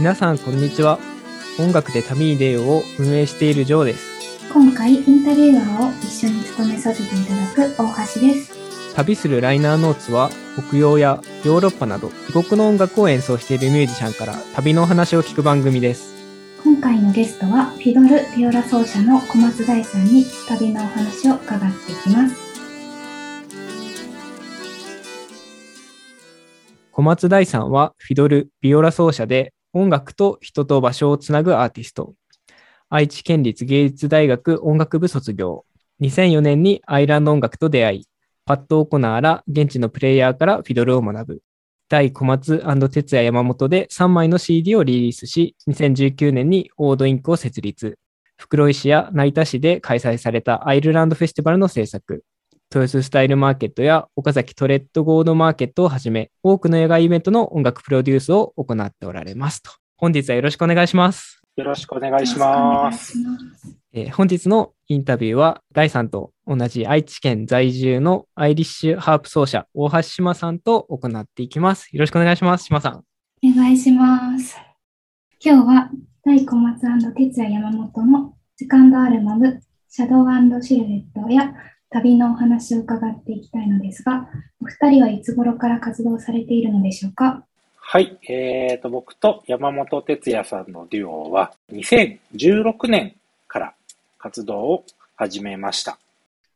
皆さんこんにちは。音楽で旅に出ようを運営しているジョーです。今回インタビュアーを一緒に務めさせていただく大橋です。旅するライナーノーツは北洋やヨーロッパなど異国の音楽を演奏しているミュージシャンから旅のお話を聞く番組です。今回のゲストはフィドル・ビオラ奏者の小松大さんに旅のお話を伺っていきます。小松大さんはフィドル・ビオラ奏者で音楽と人と場所をつなぐアーティスト愛知県立芸術大学音楽部卒業2004年にアイランド音楽と出会いパッド・オコナーら現地のプレイヤーからフィドルを学ぶ。大小松哲也山本で3枚の CD をリリースし、2019年にオードインクを設立。袋井市や成田市で開催されたアイルランドフェスティバルの制作。豊洲スタイルマーケットや岡崎トレッドゴールドマーケットをはじめ、多くの野外イベントの音楽プロデュースを行っておられますと。本日はよろしくお願いします。よろしくお願いします。えー、本日のインタビューは、第3と同じ愛知県在住のアイリッシュハープ奏者、大橋島さんと行っていきます。よろしくお願いします。島さん。お願いします。今日は、大小松哲也山本のセカンドアルバム、シャドウシルエットや旅のお話を伺っていきたいのですが、お二人はいつ頃から活動されているのでしょうか？はい。えーと、僕と山本哲也さんのデュオは、2016年から活動を始めました。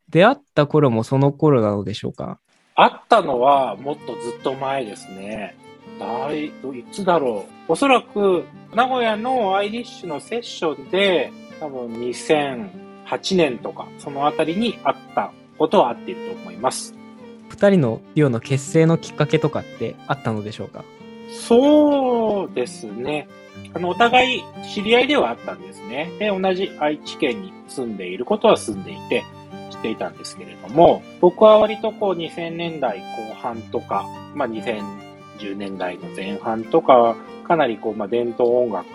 出会った頃もその頃なのでしょうか？会ったのはもっとずっと前ですね。だい、いつだろう？おそらく、名古屋のアイリッシュのセッションで、多分2008年とか、そのあたりに会ったことはあっていると思います。二人のデュオの結成のきっかけとかってあったのでしょうか？そうですね。あの、お互い知り合いではあったんですね。で、同じ愛知県に住んでいることは住んでいて、知っていたんですけれども、僕は割とこう2000年代後半とか、まあ2010年代の前半とか、かなりこう、まあ伝統音楽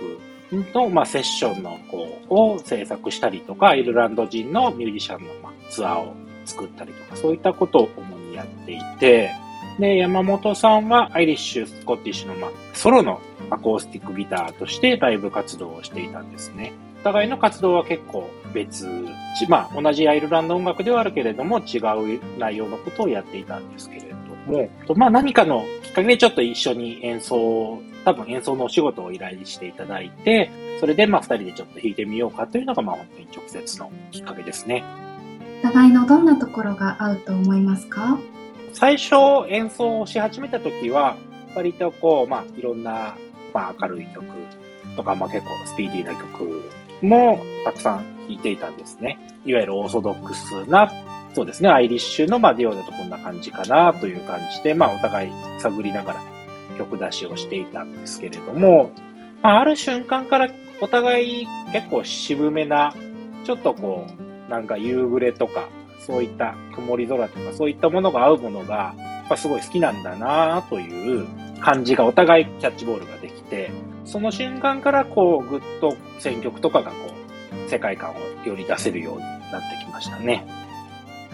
の、まあ、セッションのこうを制作したりとか、アイルランド人のミュージシャンの、まあ、ツアーを作ったりとか、そういったことを主にやっていて、で、山本さんはアイリッシュ、スコティッシュの、まあ、ソロのアコースティックギターとしてライブ活動をしていたんですね。お互いの活動は結構別、まあ同じアイルランド音楽ではあるけれども違う内容のことをやっていたんですけれども、まあ何かのきっかけでちょっと一緒に演奏、多分演奏のお仕事を依頼していただいて、それでまあ二人でちょっと弾いてみようかというのがまあ本当に直接のきっかけですね。お互いのどんなところが合うと思いますか？最初演奏をし始めた時は、割とこう、まあ、いろんな、まあ、明るい曲とか、まあ、結構スピーディーな曲もたくさん弾いていたんですね。いわゆるオーソドックスな、そうですね、アイリッシュの、まあ、ディオだとこんな感じかなという感じで、まあ、お互い探りながら曲出しをしていたんですけれども、まあ、ある瞬間からお互い結構渋めな、ちょっとこう、なんか夕暮れとか、そういった曇り空とかそういったものが合うものが、やっぱすごい好きなんだなという感じがお互いキャッチボールができて、その瞬間からこうぐっと選曲とかがこう世界観をより出せるようになってきましたね。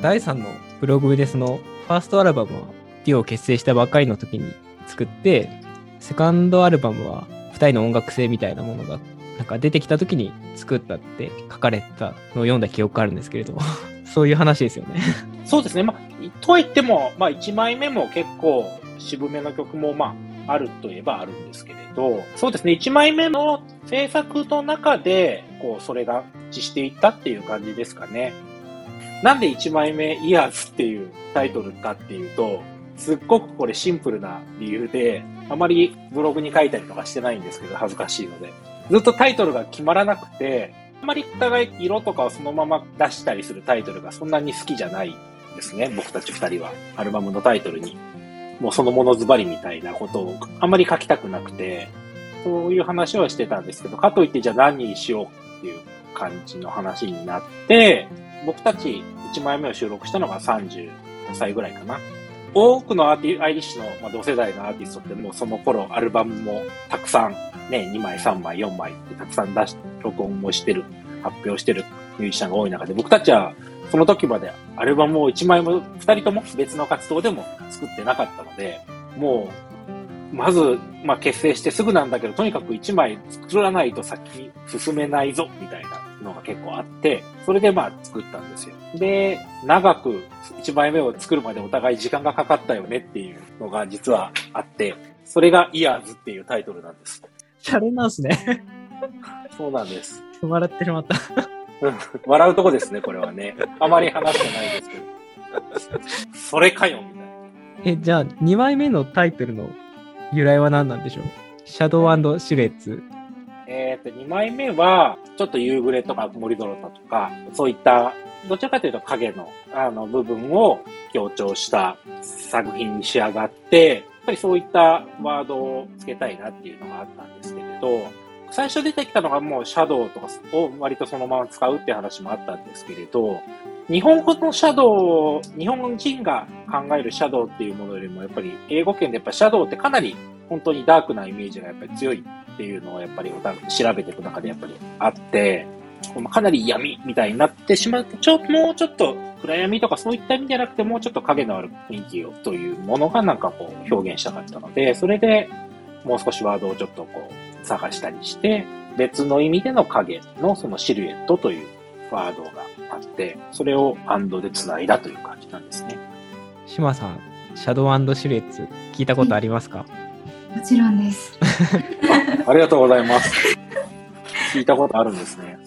第3のブログでそのファーストアルバムはデュオを結成したばかりの時に作って、セカンドアルバムは2人の音楽性みたいなものがなんか出てきた時に作ったって書かれたのを読んだ記憶があるんですけれど そういう話ですよね。そうですね。まあ、とはいっても、まあ、1枚目も結構渋めの曲も、まあ、あるといえばあるんですけれど、そうですね。1枚目の制作の中で、こう、それが一致していったっていう感じですかね。なんで1枚目イヤーズっていうタイトルかっていうと、すっごくこれシンプルな理由で、あまりブログに書いたりとかしてないんですけど、恥ずかしいので。ずっとタイトルが決まらなくて、あまりお互い色とかをそのまま出したりするタイトルがそんなに好きじゃないですね。僕たち二人は。アルバムのタイトルに。もうそのものズバリみたいなことをあまり書きたくなくて、そういう話はしてたんですけど、かといってじゃあ何にしようっていう感じの話になって、僕たち1枚目を収録したのが35歳ぐらいかな。多くのアーティアイリッシュの、まあ、同世代のアーティストってもうその頃アルバムもたくさんね、2枚、3枚、4枚ってたくさん出し、録音もしてる、発表してるミュージシャンが多い中で、僕たちはその時までアルバムを1枚も、2人とも別の活動でも作ってなかったので、もう、まず、まあ、結成してすぐなんだけど、とにかく1枚作らないと先進めないぞ、みたいなのが結構あって、それでまあ作ったんですよ。で、長く1枚目を作るまでお互い時間がかかったよねっていうのが実はあって、それがイヤーズっていうタイトルなんです。シャレなんすね。そうなんです。笑ってしまった。笑うとこですね、これはね。あまり話してないですけど。それかよ、みたいな。え、じゃあ、2枚目のタイトルの由来は何なんでしょう？シャドウシルエッツ。えっ、と、2枚目は、ちょっと夕暮れとか曇り空とか、そういった、どちらかというと影の、あの、部分を強調した作品に仕上がって、やっぱりそういったワードをつけたいなっていうのがあったんですけれど、最初出てきたのがもうシャドウとかを割とそのまま使うって話もあったんですけれど、日本語のシャドウ、日本人が考えるシャドウっていうものよりも、やっぱり英語圏でやっぱシャドウってかなり本当にダークなイメージがやっぱり強いっていうのをやっぱり調べていく中でやっぱりあって、かなり闇みたいになってしまうと、ちょ、もうちょっと暗闇とかそういった意味じゃなくて、もうちょっと影のある雰囲気をというものがなんかこう表現したかったので、それでもう少しワードをちょっとこう探したりして、別の意味での影のそのシルエットというワードがあって、それをアンドで繋いだという感じなんですね。島さん、シャドウシルエッツ聞いたことありますか、もちろんですあ。ありがとうございます。聞いたことあるんですね。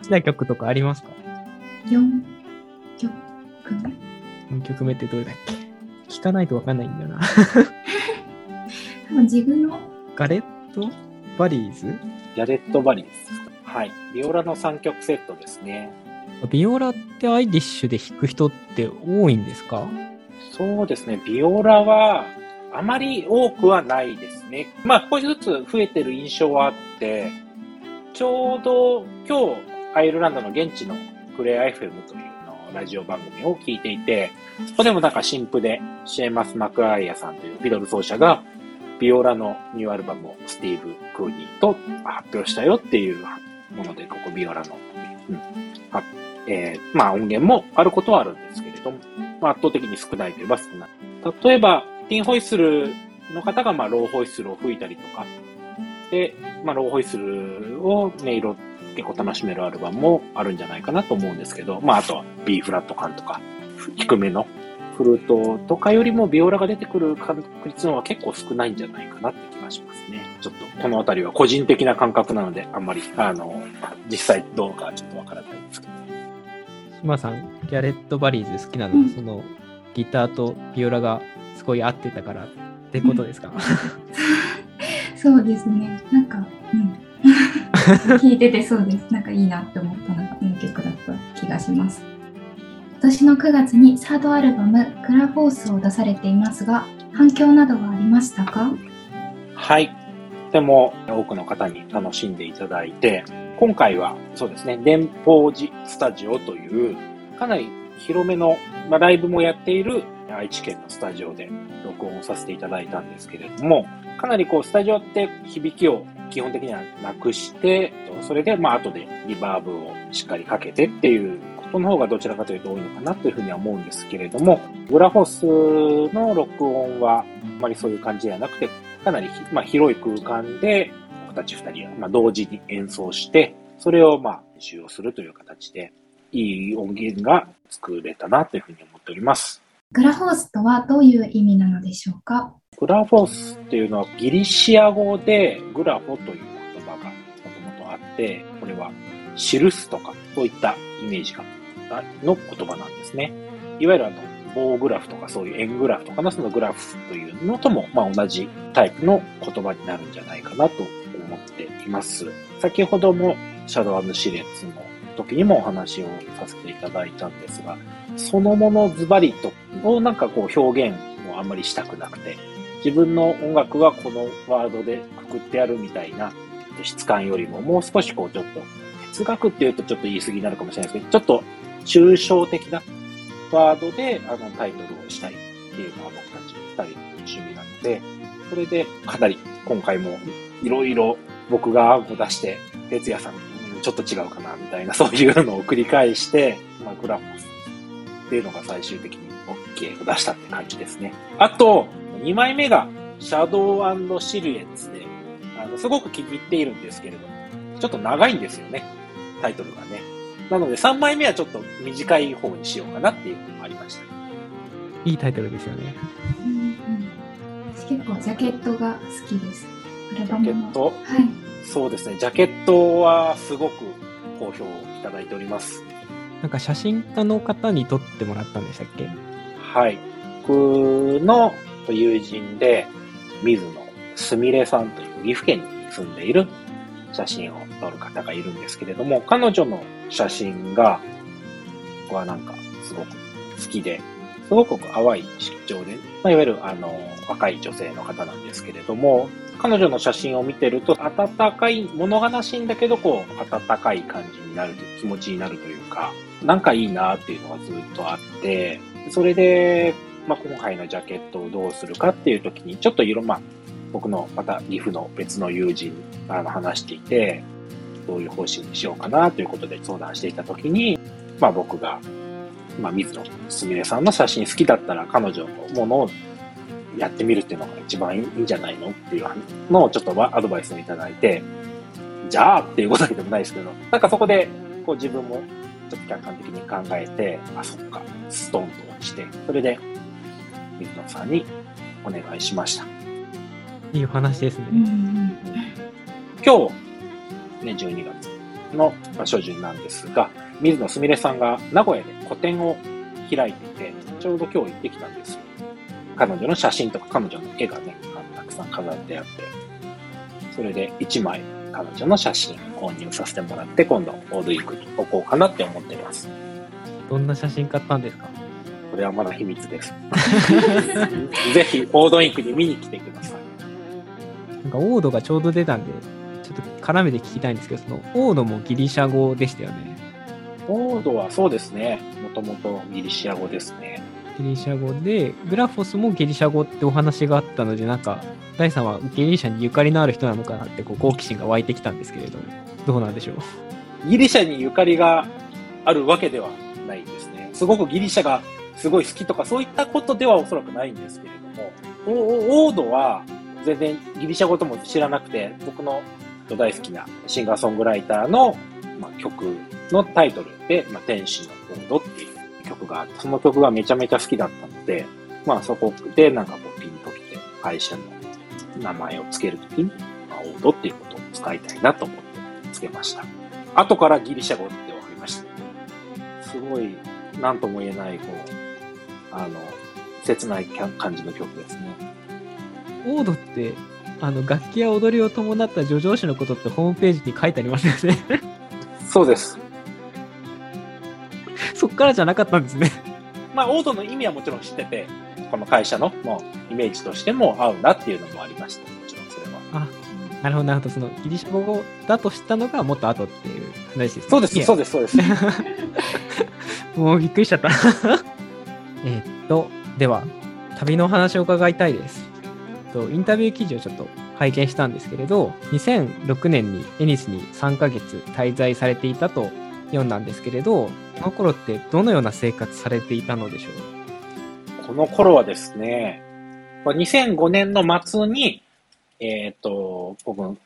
好きな曲とかありますか ?4 曲目。4曲目ってどれだっけ？聞かないとわかんないんだよな。多分自分の。 Garrett？ Barry's？Garrett Barry's。はい。ビオラの3曲セットですね。ビオラってアイリッシュで弾く人って多いんですか？そうですね。ビオラはあまり多くはないですね。まあ、少しずつ増えてる印象はあって、ちょうど今日、アイルランドの現地のクレア FM というのラジオ番組を聞いていて、そこでもなんか新譜でシェーマス・マクアイアさんというフィドル奏者が、ビオラのニューアルバムをスティーブ・クーニーと発表したよっていうもので、ここビオラの、うん、えー、まあ音源もあることはあるんですけれども、圧倒的に少ないといえば少ない。例えば、ティンホイッスルの方がまあローホイッスルを吹いたりとか、で、まあ、ローホイッスルを音色結構楽しめるアルバムもあるんじゃないかなと思うんですけど、まあ、あとは B フラット感とか、低めのフルートとかよりもビオラが出てくる確率の方が結構少ないんじゃないかなって気がしますね。ちょっとこのあたりは個人的な感覚なので、あんまり、あの、実際どうかちょっとわからないんですけど。島さん、ギャレット・バリーズ好きなのは、うん、そのギターとビオラがすごい合ってたからってことですか、そうですね。なんか、うん。聞いててそうです。なんかいいなって思ったのがこの曲だった気がします。今年の9月にサードアルバム「クラフォース」を出されていますが反響などはありましたか？はいとても多くの方に楽しんでいただいて今回はそうですね電報寺スタジオというかなり広めの、まあ、ライブもやっている愛知県のスタジオで録音をさせていただいたんですけれども、かなりこう、スタジオって響きを基本的にはなくして、それで、まあ、後でリバーブをしっかりかけてっていうことの方がどちらかというと多いのかなというふうには思うんですけれども、グラフォスの録音は、あまりそういう感じではなくて、かなり、まあ、広い空間で、僕たち二人は、まあ、同時に演奏して、それを、まあ、練習をするという形で、いい音源が作れたなというふうに思っております。グラフォースとはどういう意味なのでしょうか？グラフォースっていうのはギリシア語でグラフォという言葉がもともとあって、これは記すとかそういったイメージがの言葉なんですね。いわゆるあの棒グラフとかそういう円グラフとかのそのグラフというのとも、まあ、同じタイプの言葉になるんじゃないかなと思っています。先ほどもシャドウシレッツの時にもお話をさせていただいたんですが、そのものズバリとをなんかこう表現をあんまりしたくなくて、自分の音楽はこのワードでくくってやるみたいな質感よりももう少しこうちょっと哲学っていうとちょっと言い過ぎになるかもしれないですけど、ちょっと抽象的なワードであのタイトルをしたいっていうのは僕たち二人の趣味なので、それでかなり今回もいろいろ僕が案を出して、哲也さんちょっと違うかなみたいな そういうのを繰り返して、まあ、グラフォスっていうのが最終的に OK を出したって感じですね。あと、2枚目がシャドウシルエッツで、あの、すごく気に入っているんですけれども、ちょっと長いんですよね。タイトルがね。なので3枚目はちょっと短い方にしようかなっていうのもありました。いいタイトルですよね。うんうん、私結構ジャケットが好きです。ジャケット？はい。そうですね。ジャケットはすごく好評いただいております。なんか写真家の方に撮ってもらったんでしたっけ？はい。僕の友人で、水野すみれさんという岐阜県に住んでいる写真を撮る方がいるんですけれども、彼女の写真が、僕はなんかすごく好きで、すごく淡い色調で、まあ、いわゆるあの、若い女性の方なんですけれども、彼女の写真を見てると、温かい、物悲しいんだけど、こう、温かい感じになるという気持ちになるというか、なんかいいなっていうのがずっとあって、それで、まあ、今回のジャケットをどうするかっていう時に、ちょっと色、まあ、僕のまた岐阜の別の友人、あの、話していて、どういう方針にしようかなということで相談していたときに、まあ僕が、まあ水野すみれさんの写真好きだったら彼女のものをやってみるっていうのが一番いいんじゃないのっていうのをちょっとアドバイスをいただいて、じゃあっていうことでもないですけど、なんかそこでこう自分もちょっと客観的に考えて、あ、そっか、ストンと落ちて、それで水野さんにお願いしました。いいお話ですね。今日、ね、12月の初旬なんですが、水野すみれさんが名古屋で個展を開いていて、ちょうど今日行ってきたんですよ。彼女の写真とか彼女の絵がね、たくさん飾ってあって、それで1枚彼女の写真購入させてもらって、今度オードウィークに置こうかなって思っています。どんな写真買ったんですか？これはまだ秘密です。ぜひ、オードウィークに見に来てください。なんかオードがちょうど出たんで、ちょっと絡めて聞きたいんですけど、そのオードもギリシャ語でしたよね。オードはそうですね。もともとギリシャ語ですね。ギリシャ語で、グラフォスもギリシャ語ってお話があったので、なんか、第3はギリシャにゆかりのある人なのかなってこう好奇心が湧いてきたんですけれど、どうなんでしょう？ギリシャにゆかりがあるわけではないですね。すごくギリシャがすごい好きとかそういったことではおそらくないんですけれども、オードは全然ギリシャ語とも知らなくて、僕の大好きなシンガーソングライターの、まあ、曲のタイトルで、まあ、天使のコードっていう曲があって、その曲がめちゃめちゃ好きだったので、まあそこでなんかこうピンときて会社の名前を付けるときに、まあ、オードっていうことを使いたいなと思って付けました。後からギリシャ語って分かりました。すごい、なんとも言えない、こう、あの、切ない感じの曲ですね。オードって、あの、楽器や踊りを伴った叙情詩のことってホームページに書いてありますよねそうです。そっからじゃなかったんですね。まあ、オードの意味はもちろん知ってて、この会社のもうイメージとしても合うなっていうのもありました。もちろんそれは。あ、なるほど、なるほど。そのギリシャ語だとしたのがもっと後っていう話ですね。そうです、そうです、そうです。もうびっくりしちゃった えっと、では、旅のお話を伺いたいです。と、インタビュー記事をちょっと拝見したんですけれど、2006年にエニスに3ヶ月滞在されていたと読んだんですけれど、この頃ってどのような生活されていたのでしょう？この頃はですね、2005年の末に、えっ、ー、と、僕の、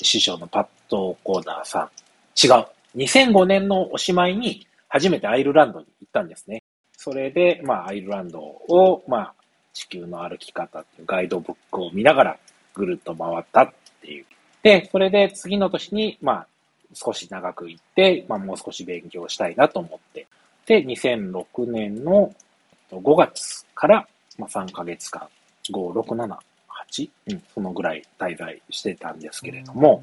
師匠のパッド・コーダーさん、違う。2005年のおしまいに初めてアイルランドに行ったんですね。それで、まあ、アイルランドを、まあ、地球の歩き方っていうガイドブックを見ながらぐるっと回ったっていう。で、それで次の年に、まあ、少し長く行って、まあ、もう少し勉強したいなと思って。で、2006年の5月から、まあ、3ヶ月間、5、6、7、8? うん、そのぐらい滞在してたんですけれども、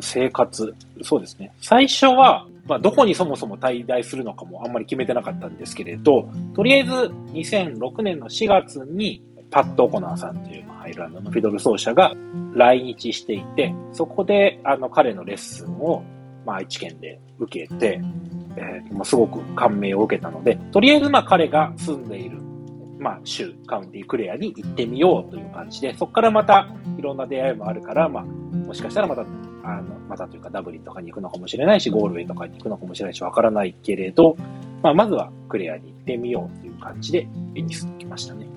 生活、そうですね。最初は、まあ、どこにそもそも滞在するのかもあんまり決めてなかったんですけれど、とりあえず2006年の4月にパッド・オコナーさんというアイルランドのフィドル奏者が来日していて、そこであの彼のレッスンを、まあ、愛知県で受けて、えー、すごく感銘を受けたので、とりあえずまあ彼が住んでいる、まあ、州、カウンティクレアに行ってみようという感じで、そこからまたいろんな出会いもあるから、まあ、もしかしたらまたあの、またというかダブリンとかに行くのかもしれないし、ゴールウェイとかに行くのかもしれないし、わからないけれど、まあ、まずはクレアに行ってみようという感じで、ベニスに来ましたね。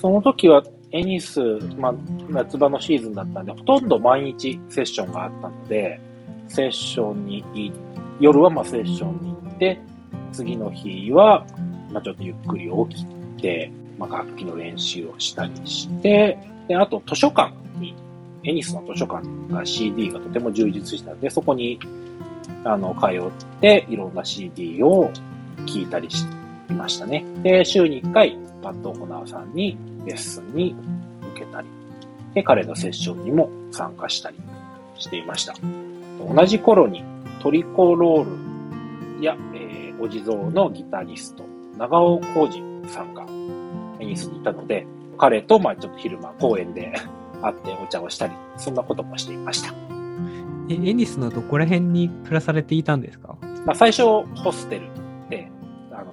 その時は、エニス、まあ、夏場のシーズンだったんで、ほとんど毎日セッションがあったので、セッションに行夜はまセッションに行って、次の日は、ま、ちょっとゆっくり起きて、まあ、楽器の練習をしたりして、で、あと図書館に、エニスの図書館が CD がとても充実したので、そこに、あの、通って、いろんな CD を聴いたりしていましたね。で、週に1回、パッド・ホナーさんにレッスンに受けたり、で、彼のセッションにも参加したりしていました。同じ頃にトリコロールや、えー、お地蔵のギタリスト、長尾浩二さんがエニスにいたので、彼と、まあちょっと昼間公園で 会ってお茶をしたり、そんなこともしていました。え、エニスのどこら辺に暮らされていたんですか？まあ最初、ホステル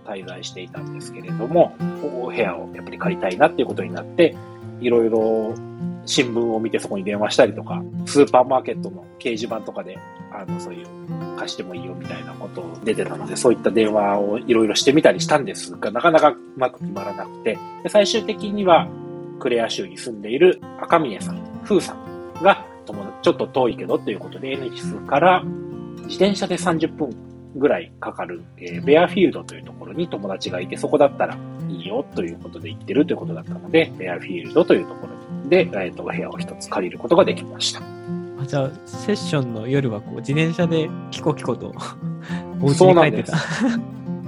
滞在していたんですけれども、お部屋をやっぱり借りたいなっていうことになって、いろいろ新聞を見てそこに電話したりとか、スーパーマーケットの掲示板とかで、あの、そういう貸してもいいよみたいなことを出てたので、そういった電話をいろいろしてみたりしたんですが、なかなかうまく決まらなくて、で最終的には、クレア州に住んでいる赤峰さん、風さんが、ちょっと遠いけどということで、エネキスから自転車で30分ぐらいかかる、えー、ベアフィールドというところに友達がいて、そこだったらいいよということで行ってるということだったので、ベアフィールドというところで、えー、と部屋を一つ借りることができました。あじゃあ、セッションの夜はこう自転車でキコキコと お家に帰ってた。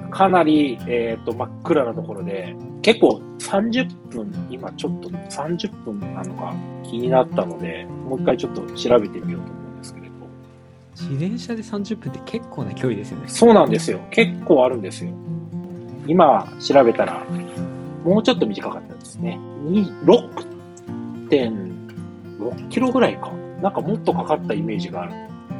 かなり、えっ、ー、と、真っ暗なところで、結構30分、今ちょっと30分なのか気になったので、もう一回ちょっと調べてみようと思うんです。自転車で30分って結構な距離ですよね。そうなんですよ。結構あるんですよ。今調べたら、もうちょっと短かったですね。6.6キロぐらいか。なんかもっとかかったイメージがある。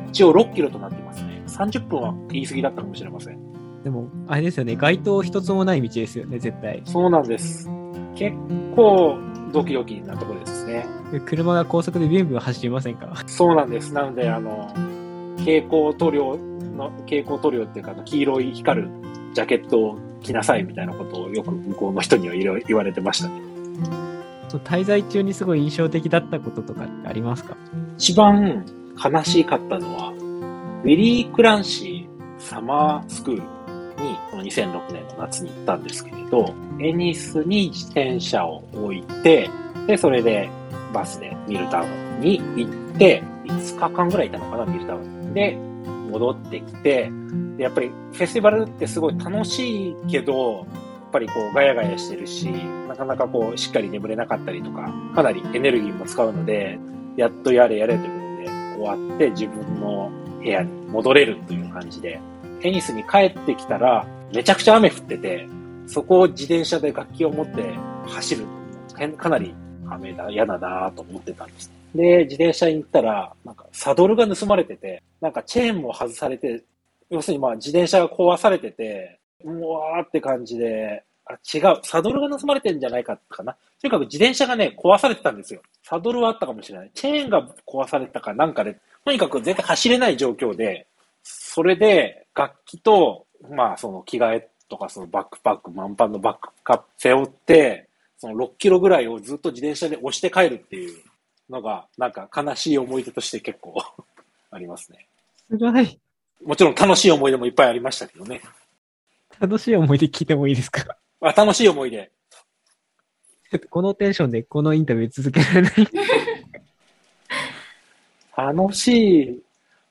一応6キロとなってますね。30分は言い過ぎだったかもしれません。でも、あれですよね。街灯一つもない道ですよね、絶対。そうなんです。結構、ドキドキなところですね。車が高速でビュンビュン走りませんか？そうなんです。なので、あの、蛍光塗料の、蛍光塗料っていうか、黄色い光るジャケットを着なさいみたいなことをよく向こうの人には言われてましたね。滞在中にすごい印象的だったこととかってありますか？一番悲しかったのは、ウィリー・クランシーサマースクールに、この2006年の夏に行ったんですけれど、エニスに自転車を置いて、で、それでバスでミルタウンに行って、5日間ぐらいいたのかな、ミルタウン。で、戻ってきて、でやっぱりフェスティバルってすごい楽しいけど、やっぱりこうガヤガヤしてるし、なかなかこうしっかり眠れなかったりとか、かなりエネルギーも使うので、やっとやれやれということで終わって自分の部屋に戻れるという感じで、テニスに帰ってきたらめちゃくちゃ雨降ってて、そこを自転車で楽器を持って走る。かなり雨だ、嫌だなと思ってたんです。で、自転車に行ったら、なんかサドルが盗まれてて、なんかチェーンも外されて、要するにまあ自転車が壊されてて、うわーって感じで、あ、違う。サドルが盗まれてんじゃないかかな。とにかく自転車がね、壊されてたんですよ。サドルはあったかもしれない。チェーンが壊されたかなんかで、とにかく絶対走れない状況で、それで楽器と、まあその着替えとかそのバックパック、満帆のバックカップ背負って、その6キロぐらいをずっと自転車で押して帰るっていうのが、なんか悲しい思い出として結構 ありますね。辛い。もちろん楽しい思い出もいっぱいありましたけどね。楽しい思い出聞いてもいいですか？あ、楽しい思い出。このテンションでこのインタビュー続けられない 楽しい、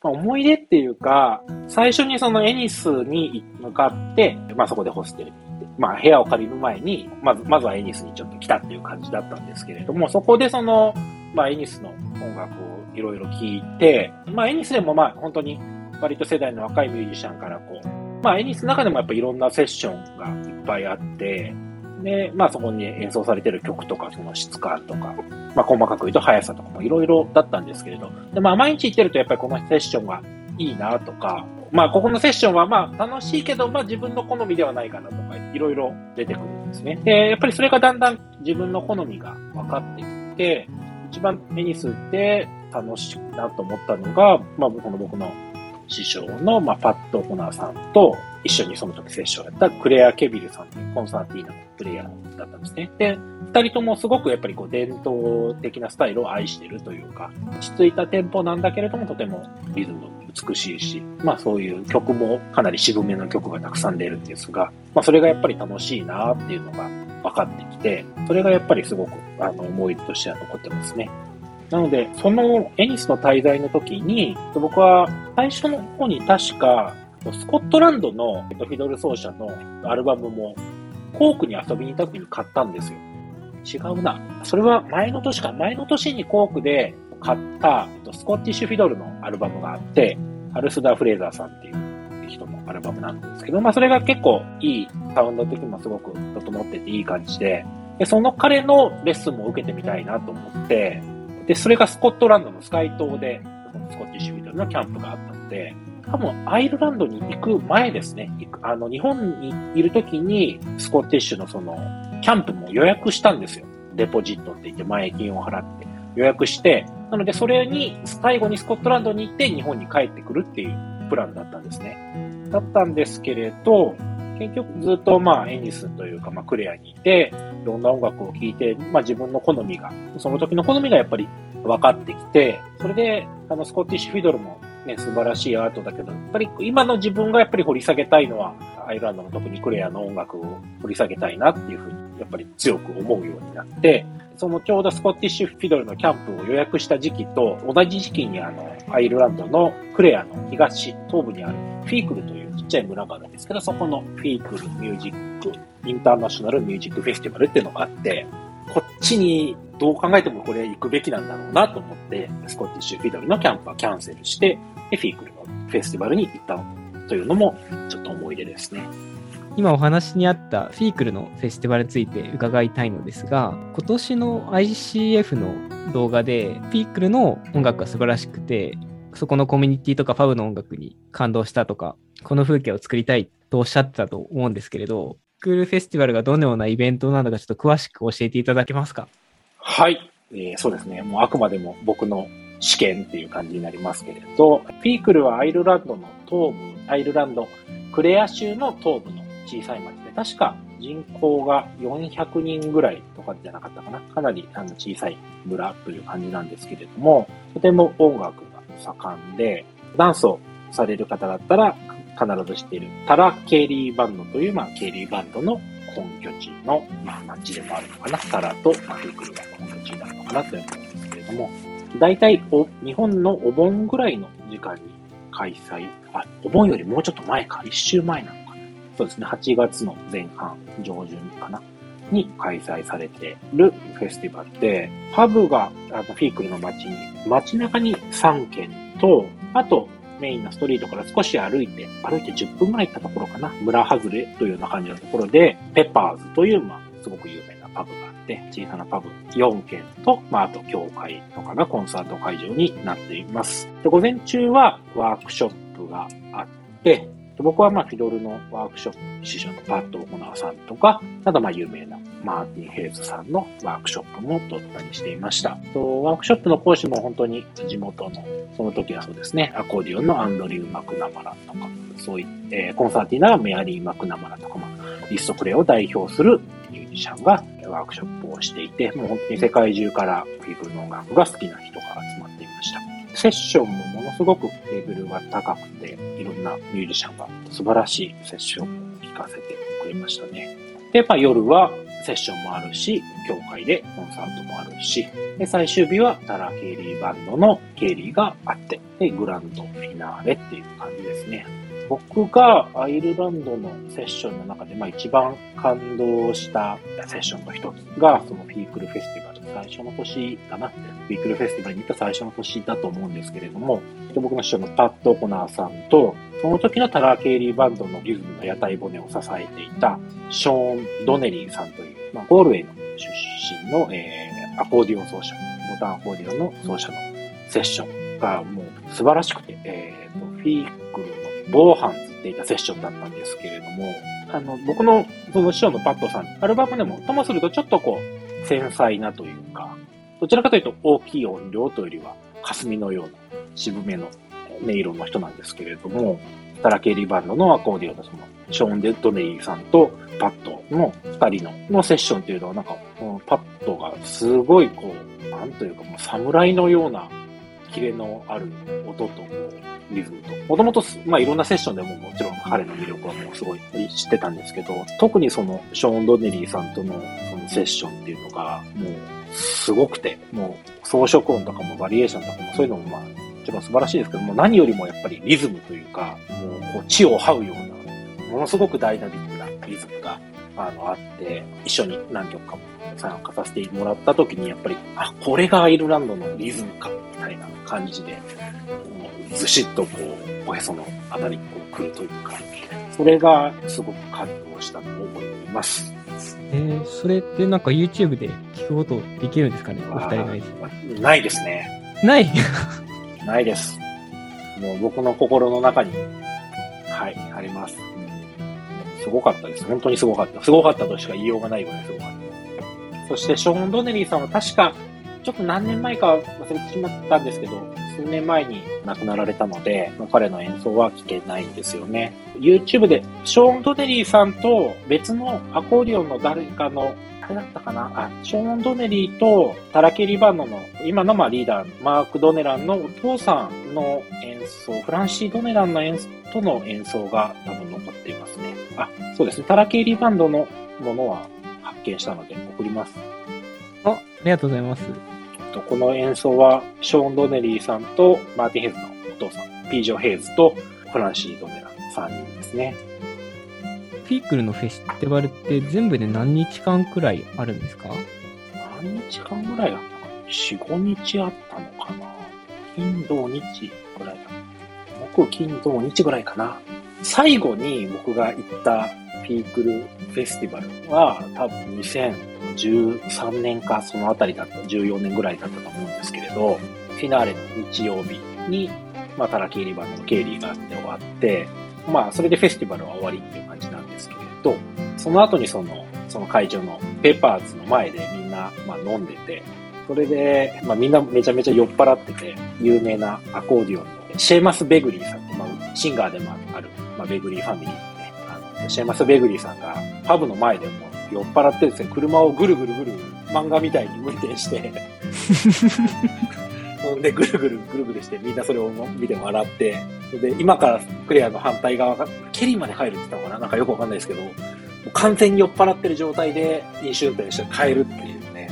まあ、思い出っていうか、最初にそのエニスに向かって、まあそこでホステルに行って、まあ部屋を借りる前に、まず、まずはエニスにちょっと来たっていう感じだったんですけれども、そこでその、まあエニスの音楽をいろいろ聴いて、まあエニスでもまあ本当に割と世代の若いミュージシャンからこう、まあ、エニスの中でもやっぱいろんなセッションがいっぱいあって、で、まあそこに演奏されてる曲とか、その質感とか、まあ細かく言うと速さとかもいろいろだったんですけれど、で、まあ毎日行ってるとやっぱりこのセッションがいいなとか、まあここのセッションはまあ楽しいけど、まあ自分の好みではないかなとか、いろいろ出てくるんですね。で、やっぱりそれがだんだん自分の好みが分かってきて、一番目にすって楽しいなと思ったのが、まあ僕の僕の師匠の、まあ、パット・ホナーさんと、一緒にその時セッションやったクレア・ケビルさんというコンサーティーナのプレイヤーだったんですね。で、二人ともすごくやっぱりこう伝統的なスタイルを愛してるというか、落ち着いたテンポなんだけれどもとてもリズム美しいし、まあそういう曲もかなり渋めの曲がたくさん出るんですが、まあそれがやっぱり楽しいなっていうのが分かってきて、それがやっぱりすごくあの思い出としては残ってますね。なので、そのエニスの滞在の時に、僕は最初の方に確か、スコットランドのフィドル奏者のアルバムも、コークに遊びに行った時に買ったんですよ。違うな。それは前の年か。前の年にコークで買ったスコッティッシュフィドルのアルバムがあって、アルスダー・フレーザーさんっていう人のアルバムなんですけど、まあそれが結構いいサウンド的にもすごく整ってていい感じで、でその彼のレッスンも受けてみたいなと思って、で、それがスコットランドのスカイ島で、スコッティッシュフィドルのキャンプがあったので、多分アイルランドに行く前ですね。あの、日本にいる時に、スコティッシュのその、キャンプも予約したんですよ。デポジットって言って前金を払って予約して、なのでそれに、最後にスコットランドに行って日本に帰ってくるっていうプランだったんですね。だったんですけれど、結局ずっとまあエニスンというかまあクレアにいて、いろんな音楽を聴いて、まあ自分の好みが、その時の好みがやっぱり分かってきて、それであのスコティッシュフィドルもね、素晴らしいアートだけど、やっぱり今の自分がやっぱり掘り下げたいのは、アイルランドの特にクレアの音楽を掘り下げたいなっていうふうに、やっぱり強く思うようになって、そのちょうどスコティッシュフィドルのキャンプを予約した時期と同じ時期にあの、アイルランドのクレアの東、東部にあるフィークルというちっちゃい村があるんですけど、そこのフィークルミュージック、インターナショナルミュージックフェスティバルっていうのがあって、こっちにどう考えてもこれ行くべきなんだろうなと思って、スコティッシュフィドルのキャンプはキャンセルして、フィークルのフェスティバルに行ったというのもちょっと思い出ですね。今お話にあったフィークルのフェスティバルについて伺いたいのですが、今年の ICF の動画で、フィークルの音楽が素晴らしくて、そこのコミュニティとかファブの音楽に感動したとか、この風景を作りたいとおっしゃってたと思うんですけれど、フィークルフェスティバルがどのようなイベントなのかちょっと詳しく教えていただけますか？はい。えー、そうですね。もうあくまでも僕の試験っていう感じになりますけれど、フィークルはアイルランドの東部、アイルランド、クレア州の東部の小さい町で、確か人口が400人ぐらいとかじゃなかったかな。かなりあの小さい村という感じなんですけれども、とても音楽が盛んで、ダンスをされる方だったら必ず知っているタラ・ケイリーバンドという、まあ、ケイリーバンドの本拠地の、まあ、町でもあるのかな。タラと、まあ、フィークルが本拠地になるのかなと思うんですけれども、大体お、日本のお盆ぐらいの時間に開催。あ、お盆よりもうちょっと前か。一週前なのかな。そうですね。8月の前半、上旬かな。に開催されてるフェスティバルで、パブがあのフィークルの街に、街中に3軒と、あとメインのストリートから少し歩いて、歩いて10分ぐらい行ったところかな。村外れというような感じのところで、ペッパーズという、まあ、すごく有名なパブが、小さなパブ4軒と、まあ、あと教会とかがコンサート会場になっています。で午前中はワークショップがあって、僕はまあフィドルのワークショップ師匠のパッド・オコナーさんとか、あとまあ有名なマーティン・ヘイズさんのワークショップも取ったりしていました。とワークショップの講師も本当に地元の、その時はそうですね、アコーディオンのアンドリュー・マクナマラとか、そういった、えー、コンサーティーナメアリー・マクナマラとか、まあ、リストプレイを代表するミュージシャンがワークショップをしていて、もう本当に世界中からフィークルの音楽が好きな人が集まっていました。セッションもものすごくレベルが高くて、いろんなミュージシャンが素晴らしいセッションを聴かせてくれましたね。で、まあ夜はセッションもあるし、教会でコンサートもあるし、で、最終日はタラ・ケイリーバンドのケイリーがあって、で、グランドフィナーレっていう感じですね。僕がアイルランドのセッションの中で、まあ一番感動したセッションの一つが、そのフィークルフェスティバル、最初の年かな。フィークルフェスティバルに行った最初の年だと思うんですけれども、僕の師匠のパッド・オコナーさんと、その時のタラー・ケイリーバンドのリズムの屋台骨を支えていた、ショーン・ドネリーさんという、まあ、ゴールウェイの出身の、えー、アコーディオン奏者、ボタンアコーディオンの奏者のセッションがもう素晴らしくて、えーと、フィークルボーハンズっていたセッションだったんですけれども、あの、僕のその師匠のパッドさん、アルバムでもともするとちょっとこう、繊細なというか、どちらかというと大きい音量というよりは、霞のような渋めの音色の人なんですけれども、タラケーリバンドのアコーディオのその、ショーン・デッドネリーさんとパッドの二人ののセッションっていうのはなんか、パッドがすごいこう、なんというかもう侍のようなキレのある音とリズムと。もともと、まあいろんなセッションでももちろん彼の魅力はもうすごい知ってたんですけど、特にそのショーン・ドネリーさんとのそのセッションっていうのが、もうすごくて、もう装飾音とかもバリエーションとかもそういうのもまあ、もちろん素晴らしいですけども、何よりもやっぱりリズムというか、もうこう地を這うような、ものすごくダイナミックなリズムがあの、あって、一緒に何曲かも参加させてもらった時に、やっぱり、あ、これがアイルランドのリズムか、みたいな感じで、ずしっとこう、おへそのあたりにこう来るというか、それがすごく感動したと思います。えー、それってなんか YouTube で聞くことできるんですかね？お二人の。ないですね。ないないです。もう僕の心の中に、はい、あります。すごかったです。本当にすごかった。すごかったとしか言いようがないぐらいすごかった。そして、ショーン・ドネリーさんは確か、ちょっと何年前か忘れてしまったんですけど、数年前に亡くなられたので、彼の演奏は聴けないんですよね。YouTube で、ショーン・ドネリーさんと別のアコーディオンの誰かの誰だったかな？あ、ショーン・ドネリーとタラケリバンドの、今のまあリーダー、マーク・ドネランのお父さんの演奏、フランシー・ドネランの演奏との演奏が多分残っていますね。あ、そうですね。タラケリバンドのものは発見したので送ります。あ、ありがとうございます。この演奏は、ショーン・ドネリーさんとマーティン・ヘイズのお父さん、ピージョ・ヘイズとフランシー・ドネラン3人ですね。フィークルのフェスティバルって全部で何日間くらいあるんですか？何日間ぐらいあったかな ?4、5日あったのかな金、土、日ぐらいだ。木、金、土、日ぐらいかな。最後に僕が行ったピークルフェスティバルは多分2013年かそのあたりだった、14年ぐらいだったと思うんですけれど、フィナーレの日曜日に、まあ、タラキーリバンのケイリーがあって終わって、まあ、それでフェスティバルは終わりっていう感じなんですけれど、その後にその、その会場のペーパーズの前でみんな、まあ、飲んでて、それで、まあ、みんなめちゃめちゃ酔っ払ってて、有名なアコーディオンのシェーマス・ベグリーさんと、まあ、シンガーでもある、まあ、ベグリーファミリー、シェーマス・ベグリーさんが、パブの前でも酔っ払ってですね、車をぐるぐるぐる漫画みたいに運転して で、ぐるぐるぐるぐるして、みんなそれを見て笑って、で、今からクレアの反対側が、ケリーまで帰るって言ったのかな？なんかよくわかんないですけど、もう完全に酔っ払ってる状態で飲酒運転して帰るっていうね、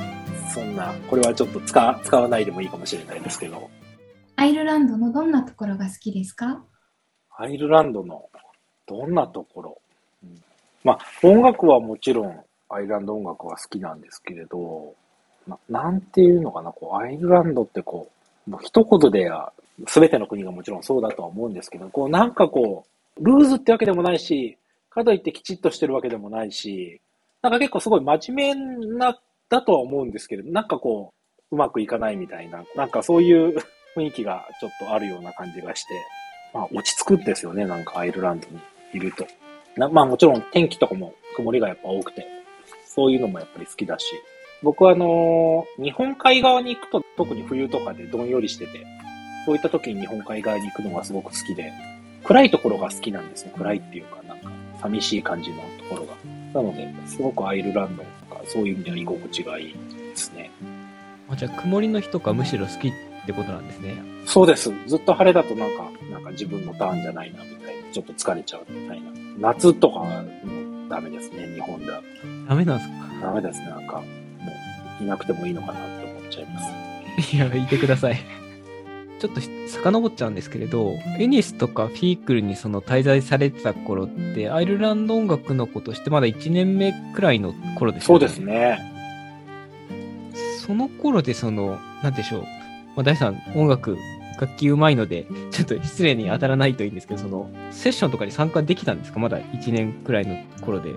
そんな、これはちょっと使使わないでもいいかもしれないですけど。アイルランドのどんなところが好きですか？アイルランドのどんなところ、うん、まあ、音楽はもちろん、アイルランド音楽は好きなんですけれど、ななんていうのかな、こう、アイルランドってこう、もう一言では、すべての国がもちろんそうだとは思うんですけど、こうなんかこう、ルーズってわけでもないし、かといってきちっとしてるわけでもないし、なんか結構すごい真面目な、だとは思うんですけど、なんかこう、うまくいかないみたいな、なんかそういう 雰囲気がちょっとあるような感じがして、まあ落ち着くんですよね、なんかアイルランドにいると。なまあもちろん天気とかも曇りがやっぱ多くて、そういうのもやっぱり好きだし、僕はあのー、日本海側に行くと特に冬とかでどんよりしてて、そういった時に日本海側に行くのがすごく好きで、暗いところが好きなんですね。暗いっていうか、なんか寂しい感じのところが。なので、すごくアイルランドとかそういう意味では居心地がいいですね。あじゃあ曇りの日とかむしろ好きってことなんですね。そうです。ずっと晴れだとなんか、なんか自分のターンじゃないなみたいな、ちょっと疲れちゃうみたいな。夏とかはダメですね、日本では。ダメなんですか？ダメですね、なんか。いなくてもいいのかなって思っちゃいます。いや、いてください。ちょっと遡っちゃうんですけれど、エニスとかフィークルにその滞在されてた頃って、アイルランド音楽の子としてまだ1年目くらいの頃ですよね。そうですね。その頃でその、なんでしょう。まあ、大さん、音楽、楽器うまいので、ちょっと失礼に当たらないといいんですけど、その、セッションとかに参加できたんですか？まだ1年くらいの頃で。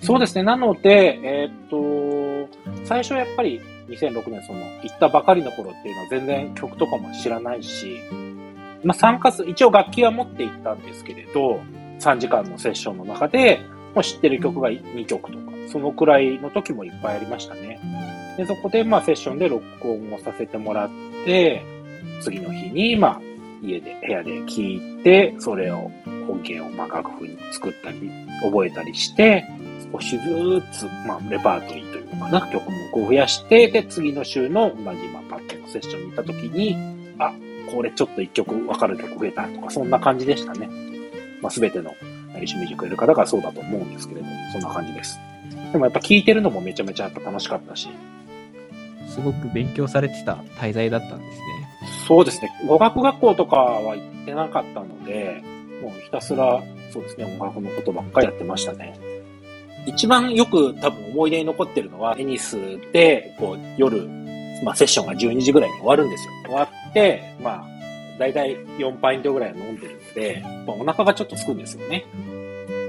そうですね。なので、えー、っと、最初やっぱり2006年その行ったばかりの頃っていうのは全然曲とかも知らないし、まあ参加す、一応楽器は持って行ったんですけれど、3時間のセッションの中で、もう知ってる曲が2曲とか、そのくらいの時もいっぱいありましたね。で、そこでまあセッションで録音をさせてもらって、次の日にまあ家で、部屋で聴いて、それを音源をまあ楽譜に作ったり、覚えたりして、少しずつ、まあ、レパートリーというのかな、曲目を増やして、で、次の週の同じ、まあ、パッケのセッションに行った時に、あ、これちょっと一曲わかる曲増えたとか、そんな感じでしたね。まあ、すべてのアイリッシュミュージックやる方がそうだと思うんですけれども、そんな感じです。でもやっぱ聴いてるのもめちゃめちゃやっぱ楽しかったし、すごく勉強されてた滞在だったんですね。そうですね。語学学校とかは行ってなかったので、もうひたすら、そうですね、音楽のことばっかりやってましたね。一番よく多分思い出に残ってるのは、テニスで、こう、夜、まあセッションが12時ぐらいに終わるんですよ。終わって、まあ、だいたい4パイントぐらい飲んでるので、まあ、お腹がちょっと空くんですよね。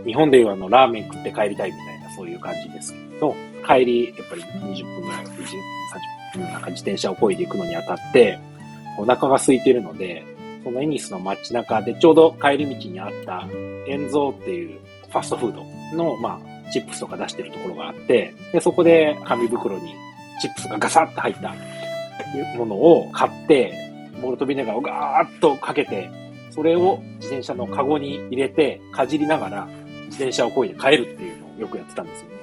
日本でいうあの、ラーメン食って帰りたいみたいな、そういう感じですけど、帰り、やっぱり20分ぐらい、20 30分、なんか自転車を漕いでいくのにあたって、お腹が空いてるので、そのエニスの街中でちょうど帰り道にあった、エンゾーっていうファストフードの、まあ、チップスとか出してるところがあって、で、そこで紙袋にチップスがガサッと入ったものを買って、モルトビネガーをガーッとかけて、それを自転車のカゴに入れて、かじりながら自転車を漕いで帰るっていうのをよくやってたんですよね。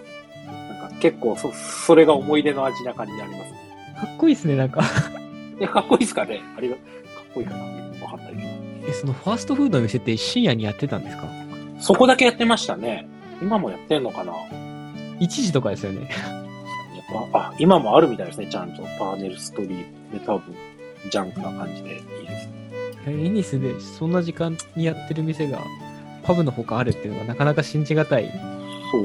なんか結構そ、それが思い出の味な感じにありますね。かっこいいですね、なんか。え、かっこいいですかね？あれが、かっこいいかなわかんないけど。え、そのファーストフードの店って深夜にやってたんですか？そこだけやってましたね。今もやってんのかな ?1 時とかですよね。やっぱ、あ、今もあるみたいですね、ちゃんと。パーネルストリートで多分、ジャンクな感じでいいですね。えエニスでそんな時間にやってる店がパブの他あるっていうのがなかなか信じがたい。そう、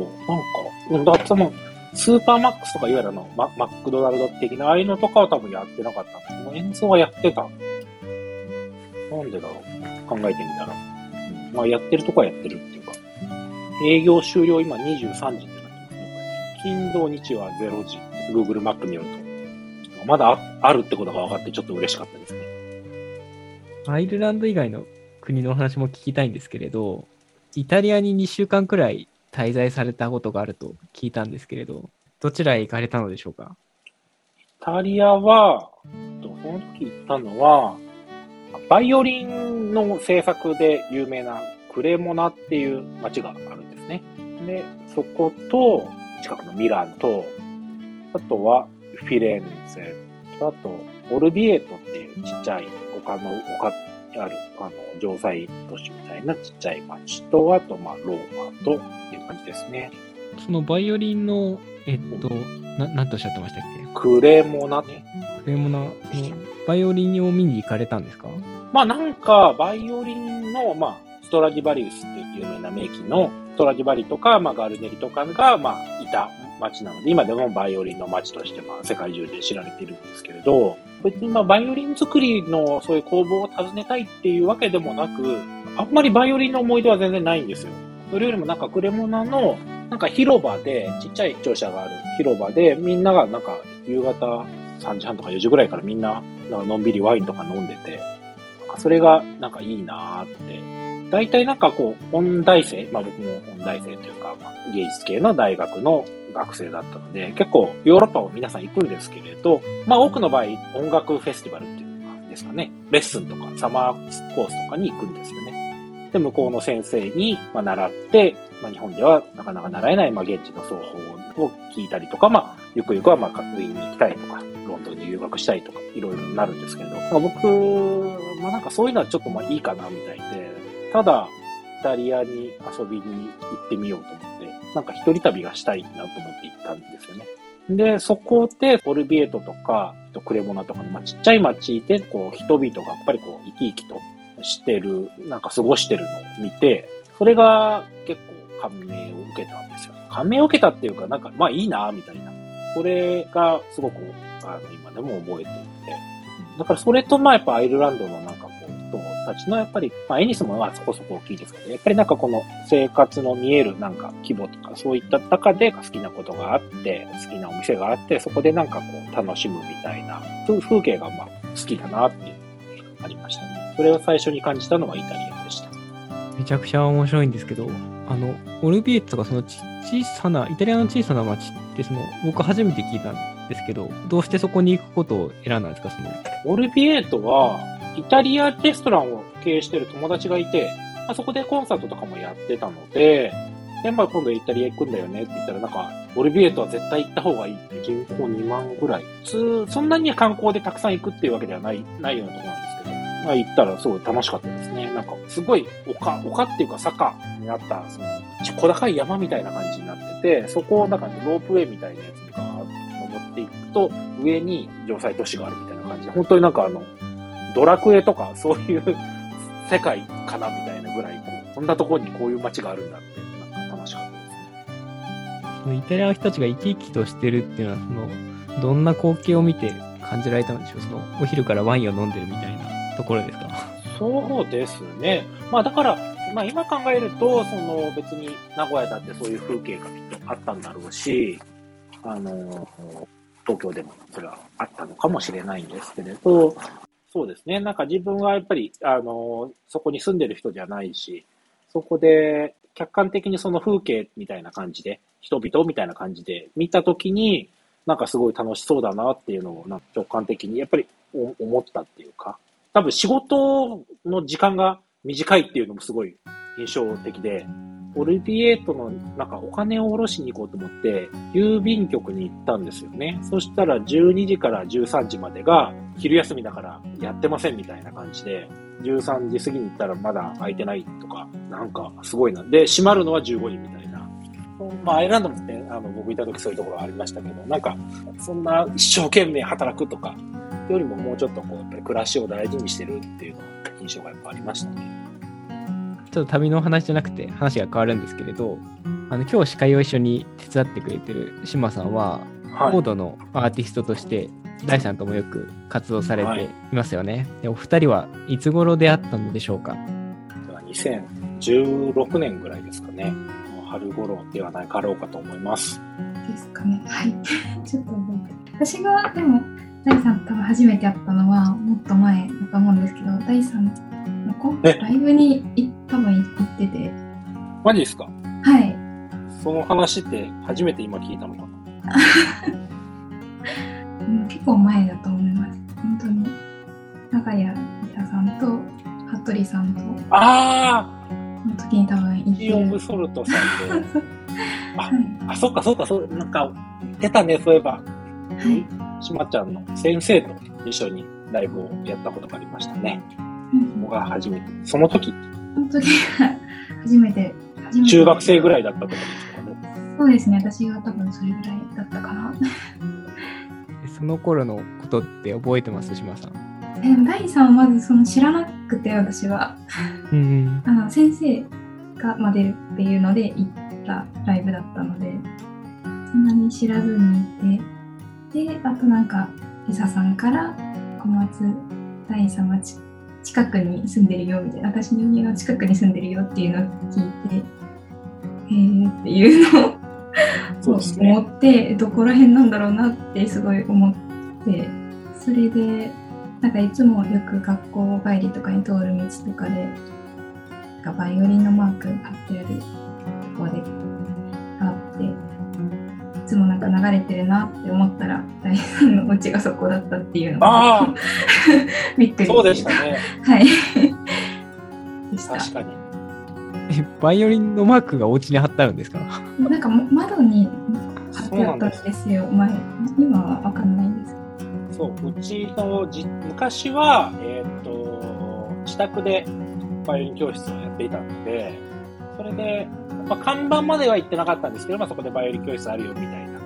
なんか、だってその、スーパーマックスとかいわゆるあの、ママックドナルド的な、ああいうのとかは多分やってなかったんですけど、演奏はやってた。なんでだろう考えてみたら。うん、まあやってるとこはやってるっていうか。営業終了今23時ってなってますね。金土日は0時。Google マップによると。まだああるってことが分かってちょっと嬉しかったですね。アイルランド以外の国のお話も聞きたいんですけれど、イタリアに2週間くらい滞在されたことがあると聞いたんですけれど、どちらへ行かれたのでしょうか？イタリアは、その時行ったのは、バイオリンの制作で有名なクレモナっていう街があるんですね。で、そこと、近くのミラノと、あとはフィレンツェ、あと、オルビエートっていうちっちゃい丘の、丘ある、あの、城塞都市みたいなちっちゃい町と、あと、まあ、ローマという感じですね。そのバイオリンの、えっと、な、なんとおっしゃってましたっけ？クレモナね。クレモナのバイオリンを見に行かれたんですか？まあなんか、バイオリンの、まあ、ストラディバリウスっていう有名な名機のストラディバリとか、まあガルネリとかが、まあ、いた街なので、今でもバイオリンの街として、まあ世界中で知られているんですけれど、別にまあバイオリン作りのそういう工房を訪ねたいっていうわけでもなく、あんまりバイオリンの思い出は全然ないんですよ。それよりもなんかクレモナの、なんか広場で、ちっちゃい庁舎がある広場で、みんながなんか夕方3時半とか4時ぐらいからみんな、なんかのんびりワインとか飲んでて、それがなんかいいなーって。大体なんかこう、音大生、まあ僕も音大生というか、まあ、芸術系の大学の学生だったので、結構ヨーロッパを皆さん行くんですけれど、まあ多くの場合音楽フェスティバルっていうのがですかね、レッスンとかサマーコースとかに行くんですよね。で、向こうの先生に、ま、習って、まあ、日本ではなかなか習えない、まあ、現地の奏法を聞いたりとか、まあ、ゆくゆくは、まあ、ウィーに行きたいとか、ロンドンに留学したいとか、いろいろなるんですけれど、まあ、僕、まあ、なんかそういうのはちょっとまあいいかな、みたいで、ただ、イタリアに遊びに行ってみようと思、なんか一人旅がしたいなと思って行ったんですよね。で、そこで、オルビエトとか、クレモナとかの、まあ、ちっちゃい町で、こう、人々がやっぱりこう、生き生きとしてる、なんか過ごしてるのを見て、それが結構感銘を受けたんですよ。感銘を受けたっていうか、なんか、まあいいな、みたいな。それがすごく、あの、今でも覚えていて。だからそれと、まあやっぱアイルランドのなんか、人たちのやっぱり、まあエニスもまあそこそこ大きいですけど、やっぱりなんかこの生活の見えるなんか規模とか、そういった中で好きなことがあって、好きなお店があって、そこでなんかこう楽しむみたいな、そういう風景がまあ好きだなっていうのがありましたね。それを最初に感じたのがイタリアでした。めちゃくちゃ面白いんですけど、あの、オルビエットがそのち小さな、イタリアの小さな町って、その、僕初めて聞いたんですけど、どうしてそこに行くことを選んだんですか、その。オルビエートは、イタリアレストランを経営してる友達がいて、まあ、そこでコンサートとかもやってたので、で、まあ今度イタリア行くんだよねって言ったら、なんか、オリビエートは絶対行った方がいいって人口2万ぐらい。普通、そんなに観光でたくさん行くっていうわけではない、ないようなとこなんですけど、まあ行ったらすごい楽しかったですね。なんか、すごい丘、丘っていうか坂にあった、その、小高い山みたいな感じになってて、そこをなんか、ね、ロープウェイみたいなやつにガーッと登っていくと、上に城塞都市があるみたいな感じで、本当になんかあの、ドラクエとかそういう世界かなみたいなぐらい、こう、こんなところにこういう街があるんだってイタリアの人たちが生き生きとしてるっていうのは、その、どんな光景を見て感じられたんでしょうその、お昼からワインを飲んでるみたいなところですか？そうですね。まあだから、まあ今考えると、その別に名古屋だってそういう風景がきっとあったんだろうし、あの、東京でもそれはあったのかもしれないんですけれど、そうですね。なんか自分はやっぱり、あの、そこに住んでる人じゃないし、そこで客観的にその風景みたいな感じで、人々みたいな感じで見たときに、なんかすごい楽しそうだなっていうのをな、直感的にやっぱり思ったっていうか、多分仕事の時間が短いっていうのもすごい印象的で、オルビエートのなんかお金を下ろしに行こうと思って、郵便局に行ったんですよね。そしたら12時から13時までが昼休みだからやってませんみたいな感じで、13時過ぎに行ったらまだ空いてないとか、なんかすごいな。で、閉まるのは15時みたいな。まあ、アイランドもね、あの、僕いた時そういうところありましたけど、なんか、そんな一生懸命働くとか、よりももうちょっとこう、やっぱり暮らしを大事にしてるっていうの印象がやっぱありましたね。ちょっと旅の話じゃなくて話が変わるんですけれど、あの今日司会を一緒に手伝ってくれてる島さんは、はい、コードのアーティストとして大さんともよく活動されていますよね。はい、でお二人はいつ頃出会ったのでしょうか？2016年ぐらいですかね。春頃ではないかろうかと思います。ですかね。はい。ちょっと。私がでも大さん多分初めて会ったのはもっと前だと思うんですけど、大さんのライブに多分行ってて。マジですか？はい。その話って初めて今聞いたのかな？結構前だと思います。本当に。長屋伊佐さんと服部さんと。ああの時に多分行ってる。オブソルトさんで。あ、はい、あ、そっかそっか、そう、なんか、出たね、そういえば。はい。しまちゃんの先生と一緒にライブをやったことがありましたね。うん。そこが初めて。その時。その時は初めて、初めて。中学生ぐらいだったと思うんですけどね。そうですね、私が多分それぐらいだったかな。その頃のことって覚えてます？島さん。え第3はまずその知らなくて私は、うん、あの先生が、ま出るっていうので行ったライブだったのでそんなに知らずにいてであとなんか伊佐さんから小松第3は近くに住んでるよみたいな私の家の近くに住んでるよっていうのを聞いてへえっていうのを思ってどこら辺なんだろうなってすごい思ってそれでなんかいつもよく学校帰りとかに通る道とかでなんかバイオリンのマーク貼ってあるところでつもなんか流れてるなって思ったら大さんのお家がそこだったっていうのが びっくりそうでしたね。はい。確かに。バイオリンのマークがお家に貼ってあるんですか？なんか窓に貼ってあったんですよ前。今は分かんないんですそう、うちのじ昔は、えっ、ー、と、自宅でバイオリン教室をやっていたので、それで、まあ、看板までは行ってなかったんですけど、まあ、そこでバイオリン教室あるよみたいな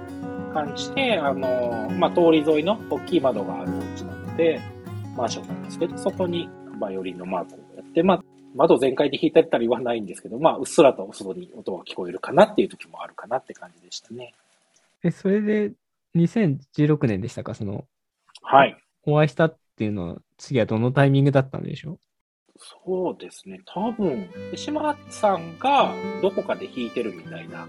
感じで、あの、まあ、通り沿いの大きい窓があるお家なので、マンションなんですけど、そこにバイオリンのマークをやって、まあ、窓全開で弾いたりはないんですけど、まあ、うっすらと外に音が聞こえるかなっていう時もあるかなって感じでしたね。え、それで2016年でしたか？そのはい。お会いしたっていうのは、次はどのタイミングだったんでしょう？そうですね。多分、島さんがどこかで弾いてるみたいな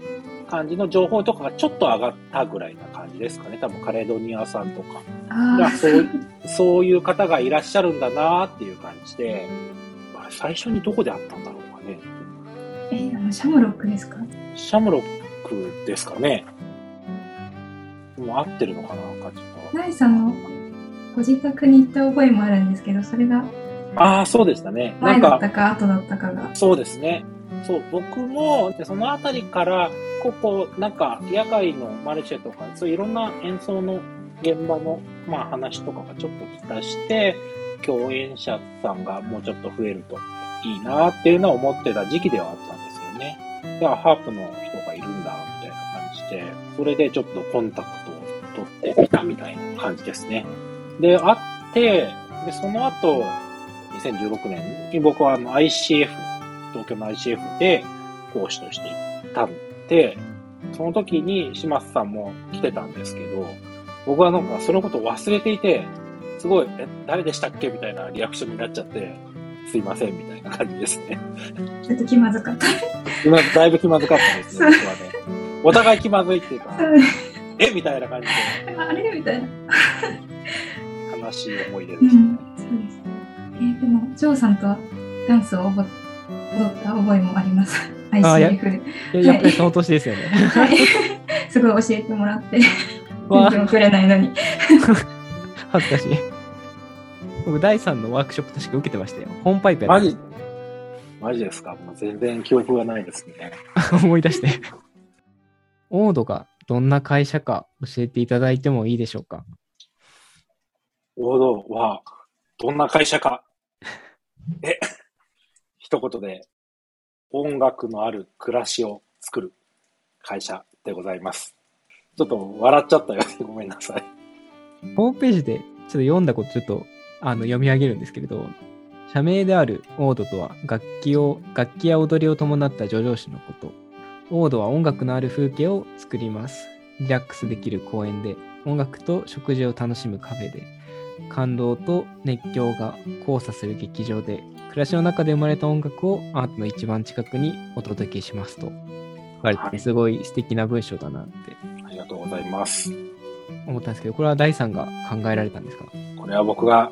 感じの情報とかがちょっと上がったぐらいな感じですかね。多分カレドニアさんとか。がそうそういう方がいらっしゃるんだなっていう感じで、まあ、最初にどこで会ったんだろうかね。えー、あのシャムロックですか？シャムロックですかね。もう合ってるのかな、かちょっと。ナイさんのご自宅に行った覚えもあるんですけど、それがああ、そうでしたね。前だったか後だったかが。そうですね。そう、僕も、でそのあたりから、ここ、なんか、野外のマルシェとか、そういういろんな演奏の現場の、まあ、話とかがちょっときたして、共演者さんがもうちょっと増えるといいなっていうのは思ってた時期ではあったんですよね。だから、ハープの人がいるんだ、みたいな感じで、それでちょっとコンタクトを取ってみたみたいな感じですね。で、あって、で、その後、2016年に僕はあの ICF、東京の ICF で講師として行ったんで、その時に島津さんも来てたんですけど、僕はなんかそのことを忘れていて、すごい、え、誰でしたっけ？みたいなリアクションになっちゃって、すいません、みたいな感じですね。ちょっと気まずかった。今、だいぶ気まずかったですね、僕はね。お互い気まずいっていうか、え？みたいな感じあれ？みたいな。で、悲しい思い出うですね。ん、そうです。えーでも、ジョーさんとダンスを覚え踊った覚えもあります。ICF で。いややっぱりその年ですよね。はい。すごい教えてもらって、わ全然くれないのに。恥ずかしい。僕、第3のワークショップ確か受けてましたよ。ホームパイプやったマジ、マジですか？もう全然記憶がないですね。思い出して。オードがどんな会社か教えていただいてもいいでしょうか？王道は、どんな会社か。え、一言で、音楽のある暮らしを作る会社でございます。ちょっと笑っちゃったよ。ごめんなさい。ホームページでちょっと読んだことちょっとあの読み上げるんですけれど、社名であるオードとは楽器を、楽器や踊りを伴った叙情詩のこと。オードは音楽のある風景を作ります。リラックスできる公園で、音楽と食事を楽しむカフェで、感動と熱狂が交差する劇場で、暮らしの中で生まれた音楽をアートの一番近くにお届けしますと。書かれてて、はいすごい素敵な文章だなってありがとうございます。思ったんですけど、これは第3が考えられたんですか？これは僕が、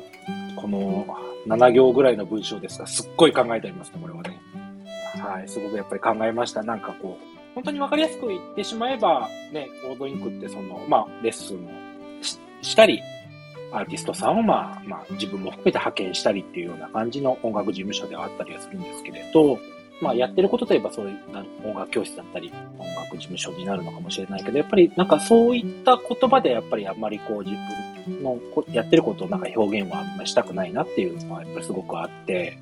この7行ぐらいの文章ですが、すっごい考えてありますね、これはね。はい、すごくやっぱり考えました。なんかこう、本当にわかりやすく言ってしまえば、ね、コードインクってその、まあ、レッスンをししたり、アーティストさんをまあ、まあ、自分も含めて派遣したりっていうような感じの音楽事務所ではあったりはするんですけれど、まあ、やってることといえばそういう音楽教室だったり、音楽事務所になるのかもしれないけど、やっぱりなんかそういった言葉でやっぱりあんまりこう自分のやってることをなんか表現はあんまりしたくないなっていうのはやっぱりすごくあって、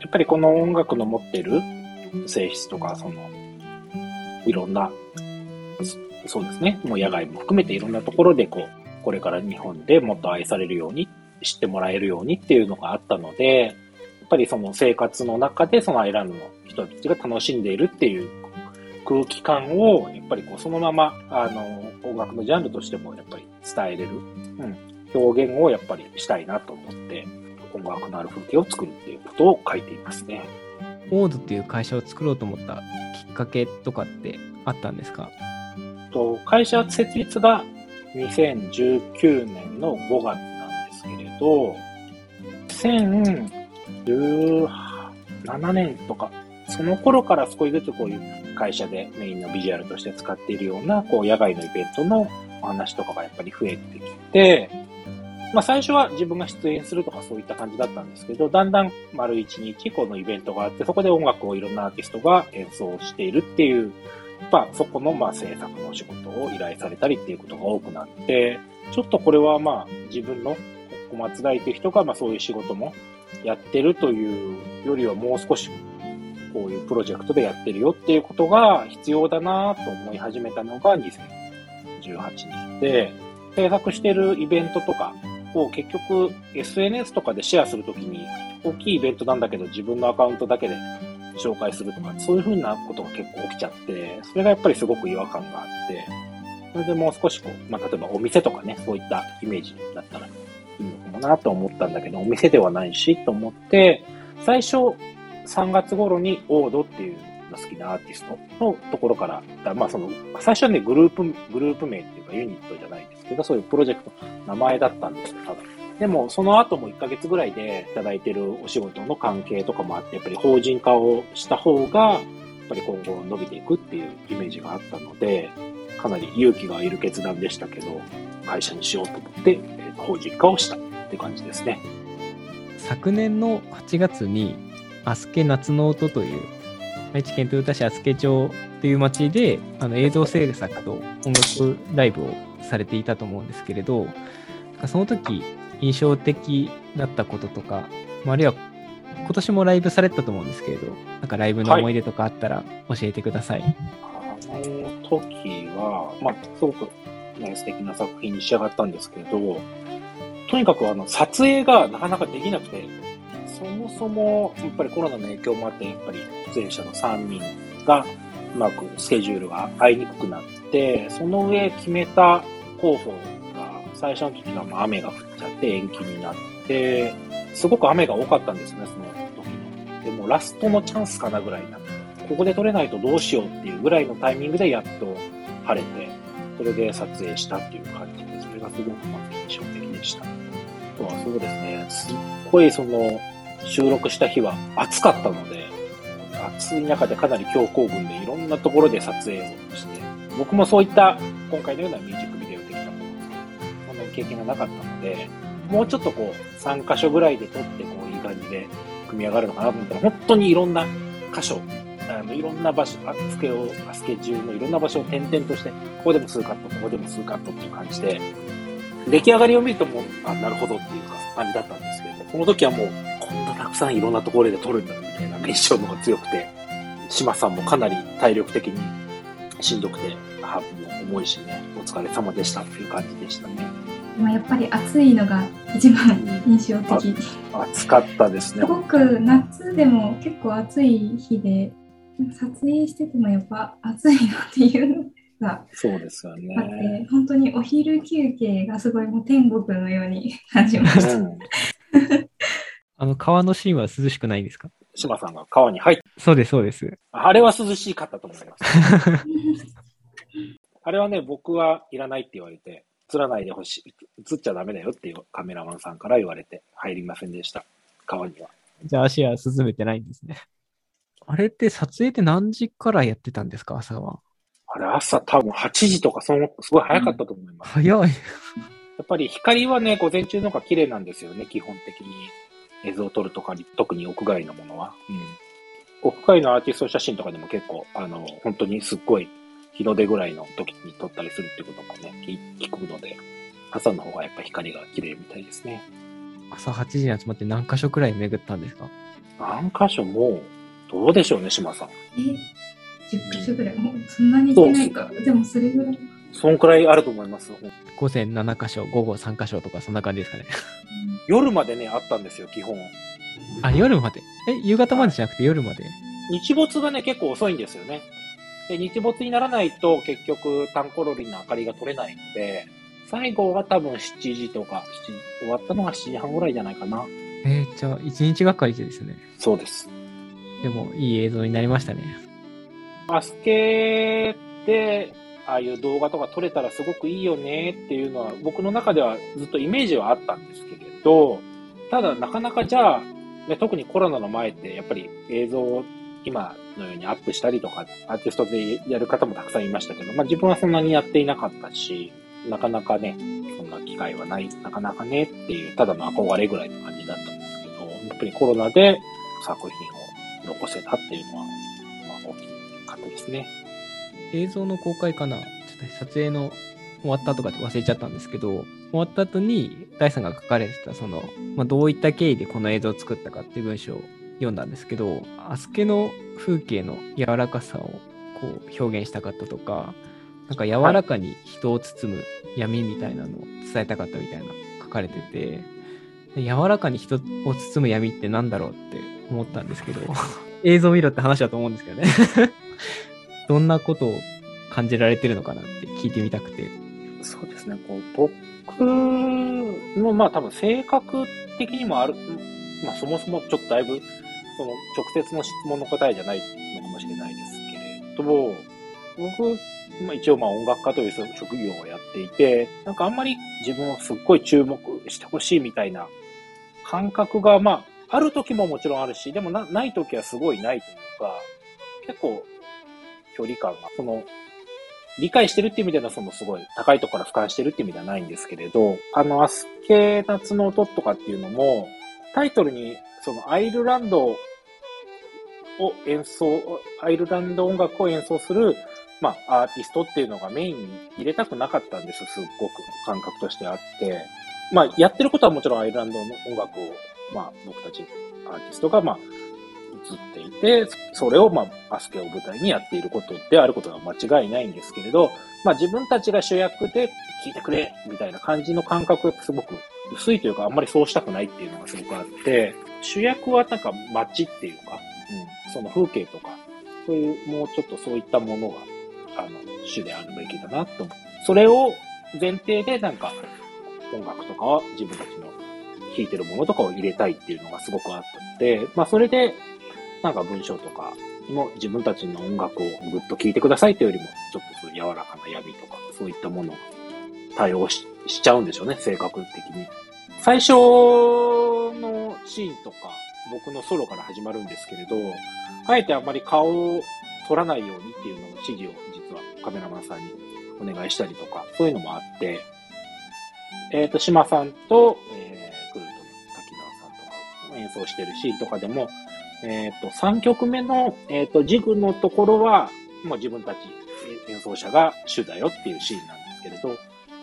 やっぱりこの音楽の持ってる性質とか、その、いろんな、そうですね、もう野外も含めていろんなところでこう、これから日本でもっと愛されるように、知ってもらえるようにっていうのがあったので、やっぱりその生活の中でそのアイランドの人たちが楽しんでいるっていう空気感を、やっぱりこうそのまま、あの、音楽のジャンルとしてもやっぱり伝えれる、うん、表現をやっぱりしたいなと思って、音楽のある風景を作るっていうことを書いていますね。オードっていう会社を作ろうと思ったきっかけとかってあったんですか？と会社設立が2019年の5月なんですけれど、2017年とか、その頃から少しずつこういう会社でメインのビジュアルとして使っているような、こう野外のイベントのお話とかがやっぱり増えてきて、まあ最初は自分が出演するとかそういった感じだったんですけど、だんだん丸一日このイベントがあって、そこで音楽をいろんなアーティストが演奏しているっていうまあ、そこの、まあ、制作の仕事を依頼されたりっていうことが多くなって、ちょっとこれは、まあ、自分の小松大という人が、まあ、そういう仕事もやってるというよりは、もう少し、こういうプロジェクトでやってるよっていうことが必要だなと思い始めたのが2018年で、制作してるイベントとかを結局 SNS とかでシェアするときに、大きいイベントなんだけど自分のアカウントだけで紹介するとか、そういう風なことが結構起きちゃって、それがやっぱりすごく違和感があって、それでもう少しこう、まあ、例えばお店とかね、そういったイメージだったらいいのかもなと思ったんだけど、お店ではないし、と思って、最初、3月頃にオードっていうの好きなアーティストのところから、だまあその、最初はね、グループ、グループ名っていうかユニットじゃないですけど、そういうプロジェクトの名前だったんですよ、ただ。でも、その後も1ヶ月ぐらいでいただいてるお仕事の関係とかもあって、やっぱり法人化をした方が、やっぱり今後伸びていくっていうイメージがあったので、かなり勇気がいる決断でしたけど、会社にしようと思って、法人化をしたって感じですね。昨年の8月に、アスケ夏の音という、愛知県豊田市アスケ町っていう町で、あの映像制作と音楽ライブをされていたと思うんですけれど、その時印象的だったこととか、あるいは今年もライブされたと思うんですけれど、なんかライブの思い出とかあったら教えてください。はい、あの時は、まあ、すごく、ね、素敵な作品に仕上がったんですけど、とにかくあの撮影がなかなかできなくて、そもそもやっぱりコロナの影響もあって、やっぱり出演者の3人がうまくスケジュールが合いにくくなって、その上決めた候補が最初の時は雨が降っちゃって延期になって、すごく雨が多かったんですね、その時の。でもラストのチャンスかなぐらいになって、ここで撮れないとどうしようっていうぐらいのタイミングでやっと晴れて、それで撮影したっていう感じで、それがすごくまず印象的でした。あとはそうですね、すっごいその収録した日は暑かったので、暑い中でかなり強行軍でいろんなところで撮影をして、僕もそういった今回のようなミュージックビデオ的なものそんなに経験がなかったので、でもうちょっとこう、3箇所ぐらいで撮って、こう、いい感じで組み上がるのかなと思ったら、本当にいろんな箇所、あのいろんな場所、あスケを、スケ中のいろんな場所を点々として、ここでも数カット、ここでも数カットっていう感じで、出来上がりを見るともう、あ、なるほどっていう感じだったんですけど、この時はもう、こんなたくさんいろんなところで撮るんだみたいな印象の方が強くて、島さんもかなり体力的にしんどくて、ハーブも重いしね、お疲れ様でしたっていう感じでしたね。まあ、やっぱり暑いのが一番印象的。暑かったですね。すごく夏でも結構暑い日で、撮影しててもやっぱ暑いなっていうのがそうですよね。あって、本当にお昼休憩がすごいもう天国のように感じました。うん、あの川のシーンは涼しくないですか？島さんが川に入って。そうです、そうです。あれは涼しかったと思います。あれはね、僕はいらないって言われて、映らないでほしい、映っちゃダメだよっていうカメラマンさんから言われて入りませんでした。川には。じゃあ足は進めてないんですね。あれって撮影って何時からやってたんですか、朝は。あれ朝多分8時とか、その、すごい早かったと思います。早い。やっぱり光はね、午前中の方が綺麗なんですよね、基本的に。映像を撮るとかに、特に屋外のものは。うん。屋外のアーティスト写真とかでも結構、あの、本当にすっごい日の出ぐらいの時に撮ったりするってこともね、聞くので、朝の方がやっぱ光が綺麗みたいですね。朝8時に集まって何箇所くらい巡ったんですか？何箇所も、どうでしょうね、島さん。え、10箇所ぐらい？もうそんなに行ってないか。でもそれぐらい。そんくらいあると思います。午前7箇所、午後3箇所とかそんな感じですかね。夜までね、あったんですよ、基本。あ、夜まで？え、夕方までじゃなくて夜まで？日没がね、結構遅いんですよね。で、日没にならないと結局タンコロリンの明かりが取れないので、最後が多分7時とか、7時、終わったのが7時半ぐらいじゃないかな。えー、じゃあ1日がかりでですね。そうです。でも、いい映像になりましたね。マスケで、ああいう動画とか撮れたらすごくいいよねっていうのは、僕の中ではずっとイメージはあったんですけれど、ただなかなかじゃあ、ね、特にコロナの前ってやっぱり映像今のようにアップしたりとか、アーティストでやる方もたくさんいましたけど、まあ自分はそんなにやっていなかったし、なかなかね、そんな機会はない、なかなかねっていう、ただの憧れぐらいの感じだったんですけど、やっぱりコロナで作品を残せたっていうのは、まあ大きかったですね。映像の公開かなちょっと撮影の終わったとかって忘れちゃったんですけど、終わった後に大さんが書かれてた、その、まあ、どういった経緯でこの映像を作ったかっていう文章読んだんですけど、アスケの風景の柔らかさをこう表現したかったとか、なんか柔らかに人を包む闇みたいなのを伝えたかったみたいな書かれてて、柔らかに人を包む闇って何だろうって思ったんですけど、映像見ろって話だと思うんですけどね。どんなことを感じられてるのかなって聞いてみたくて。そうですね、こう僕のまあ多分性格的にもある、まあそもそもちょっとだいぶその直接の質問の答えじゃないのかもしれないですけれども、僕、まあ、一応まあ音楽家という職業をやっていて、なんかあんまり自分をすっごい注目してほしいみたいな感覚が、まあ、ある時ももちろんあるし、でもなない時はすごいないというか、結構距離感が、その、理解してるっていう意味ではそのすごい高いところから俯瞰してるっていう意味ではないんですけれど、あの、アスケ夏の音とかっていうのも、タイトルに、そのアイルランドを演奏、アイルランド音楽を演奏する、まあ、アーティストっていうのがメインに入れたくなかったんですすっごく感覚としてあって。まあ、やってることはもちろんアイルランドの音楽を、まあ、僕たちアーティストが、まあ、映っていて、それを、まあ、アスケを舞台にやっていることであることは間違いないんですけれど、まあ、自分たちが主役で聴いてくれみたいな感じの感覚がすごく薄いというか、あんまりそうしたくないっていうのがすごくあって、主役はなんか街っていうか、うん、その風景とか、そういう、もうちょっとそういったものが、あの、主であるべきだなと思う。それを前提でなんか、音楽とかは自分たちの弾いてるものとかを入れたいっていうのがすごくあったので、まあそれで、なんか文章とかも自分たちの音楽をぐっと聴いてくださいというよりも、ちょっとそういう柔らかな闇とか、そういったものを対応しちゃうんでしょうね、性格的に。最初のシーンとか、僕のソロから始まるんですけれど、あえてあんまり顔を撮らないようにっていうのを指示を実はカメラマンさんにお願いしたりとか、そういうのもあって、えっ、ー、と、島さんと、えー、クルートの滝沢さんとか演奏してるシーンとかでも、えっ、ー、と、3曲目の、えっ、ー、と、ジグのところは、もう自分たち演奏者が主だよっていうシーンなんですけれど、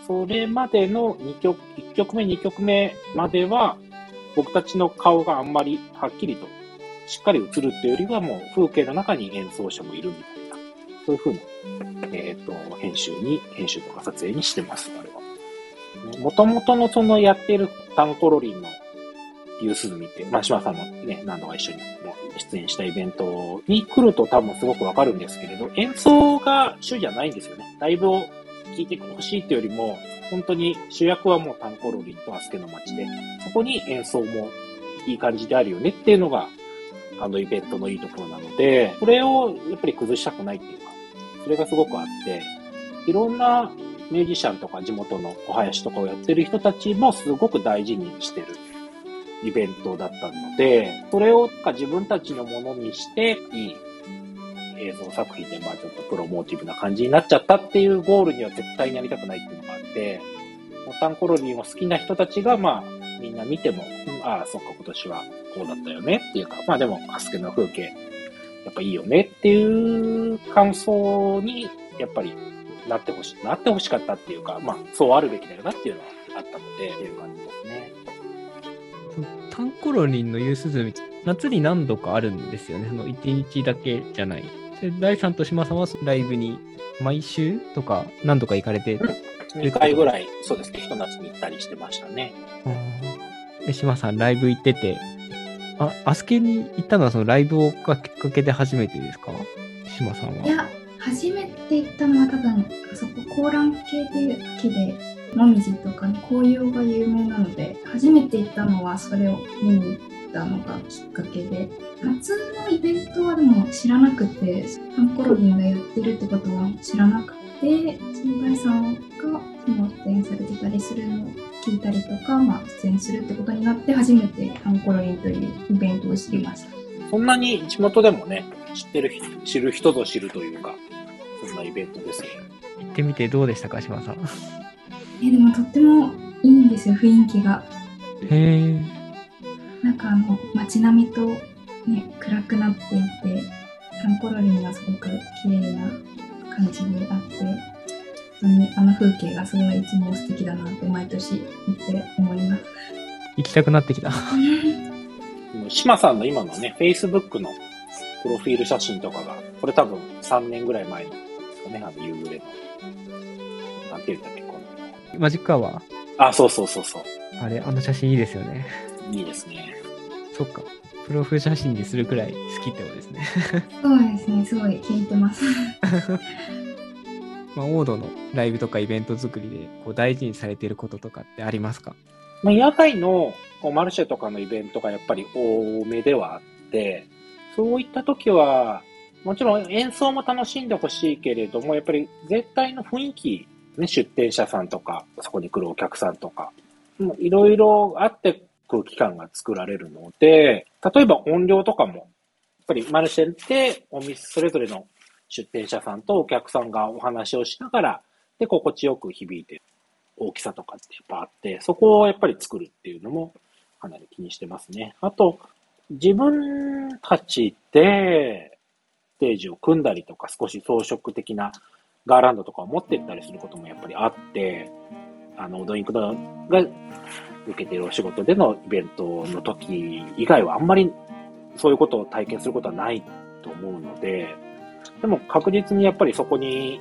それまでの2曲、1曲目、2曲目までは、僕たちの顔があんまりはっきりとしっかり映るっていうよりはもう風景の中に演奏者もいるみたいな、そういう風な、えっ、ー、と、編集に、編集とか撮影にしてます、あれは。もともとのそのやってるタンコロリンのユースズミって、まあ、島さんもね、何度か一緒に出演したイベントに来ると多分すごくわかるんですけれど、演奏が主じゃないんですよね。ライブを聴いてほしいっていうよりも、本当に主役はもうタンコロリンとアスケの街で、そこに演奏もいい感じであるよねっていうのが、あのイベントのいいところなので、それをやっぱり崩したくないっていうか、それがすごくあって、いろんなミュージシャンとか地元のお囃子とかをやってる人たちもすごく大事にしてるイベントだったので、それを自分たちのものにして、いい映像作品で、まあちょっとプロモーティブな感じになっちゃったっていうゴールには絶対になりたくないっていうのがあって、モタンコロニーを好きな人たちが、まあみんな見ても、うん、ああ、そっか、今年はこうだったよねっていうか、まあでも、アスケの風景、やっぱいいよねっていう感想に、やっぱりなってほしい、なってほしかったっていうか、まあそうあるべきだよなっていうのはあったので、っていう感じ。タンコロリンのユースズミ、夏に何度かあるんですよね。その1日だけじゃない。で、第3と島さんはライブに毎週とか何度か行かれて、2回ぐらい、そうですね、ひと夏に行ったりしてましたね。で、島さんライブ行ってて、あ、アスケに行ったのはそのライブをきっかけで初めてですか？島さんは。いや、初めて行ったのは多分、あそこ、コーラン系っていう木で、もみじとかに紅葉が有名なので初めて行ったのはそれを見に行ったのがきっかけで夏のイベントはでも知らなくてハンコロリンがやってるってことは知らなくて新海さんがその出演されてたりするのを聞いたりとか、まあ、出演するってことになって初めてハンコロリンというイベントを知りました。そんなに地元でもね知ってる人知る人ぞ知るというかそんなイベントですね行ってみてどうでしたか島さん？えでもとってもいいんですよ雰囲気が。へえ。なんかあの街並みとね暗くなっていてタンコロリンがすごく綺麗な感じであって本当にあの風景がすごいいつも素敵だなって毎年見て思います。行きたくなってきた。島さんの今のね Facebook のプロフィール写真とかがこれ多分3年ぐらい前のですかねあの夕暮れの。なんていうんだっけ？マジックアワーあ、そうそうそうそう。あれ、あの写真いいですよね。いいですね。そっか。プロフ写真にするくらい好きってことですね。そうですね、すごい気に入ってます。まあ、オードのライブとかイベント作りでこう大事にされていることとかってありますか？まあ、野外のこうマルシェとかのイベントがやっぱり多めではあって、そういった時は、もちろん演奏も楽しんでほしいけれども、やっぱり絶対の雰囲気ね、出店者さんとか、そこに来るお客さんとか、いろいろあって空気感が作られるので、例えば音量とかも、やっぱりマルシェってお店それぞれの出店者さんとお客さんがお話をしながら、で、心地よく響いてる大きさとかってやっぱいあって、そこをやっぱり作るっていうのもかなり気にしてますね。あと、自分たちでステージを組んだりとか、少し装飾的なガーランドとかを持ってったりすることもやっぱりあって、あの、ドインクドが受けているお仕事でのイベントの時以外はあんまりそういうことを体験することはないと思うので、でも確実にやっぱりそこに、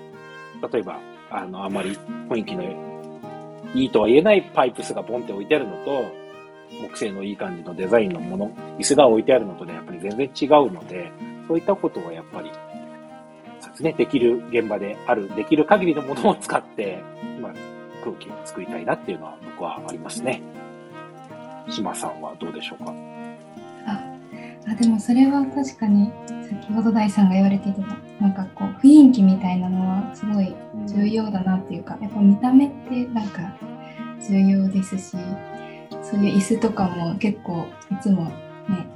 例えば、あの、あまり雰囲気のいいとは言えないパイプスがボンって置いてあるのと、木製のいい感じのデザインのもの、椅子が置いてあるのとね、やっぱり全然違うので、そういったことはやっぱり、ね、できる現場である、できる限りのものを使って、まあ、空気を作りたいなっていうのは僕はありますね。島さんはどうでしょうか？ああでもそれは確かに先ほど大さんが言われていたなんかこう雰囲気みたいなのはすごい重要だなっていうか、やっぱ見た目ってなんか重要ですしそういう椅子とかも結構いつもね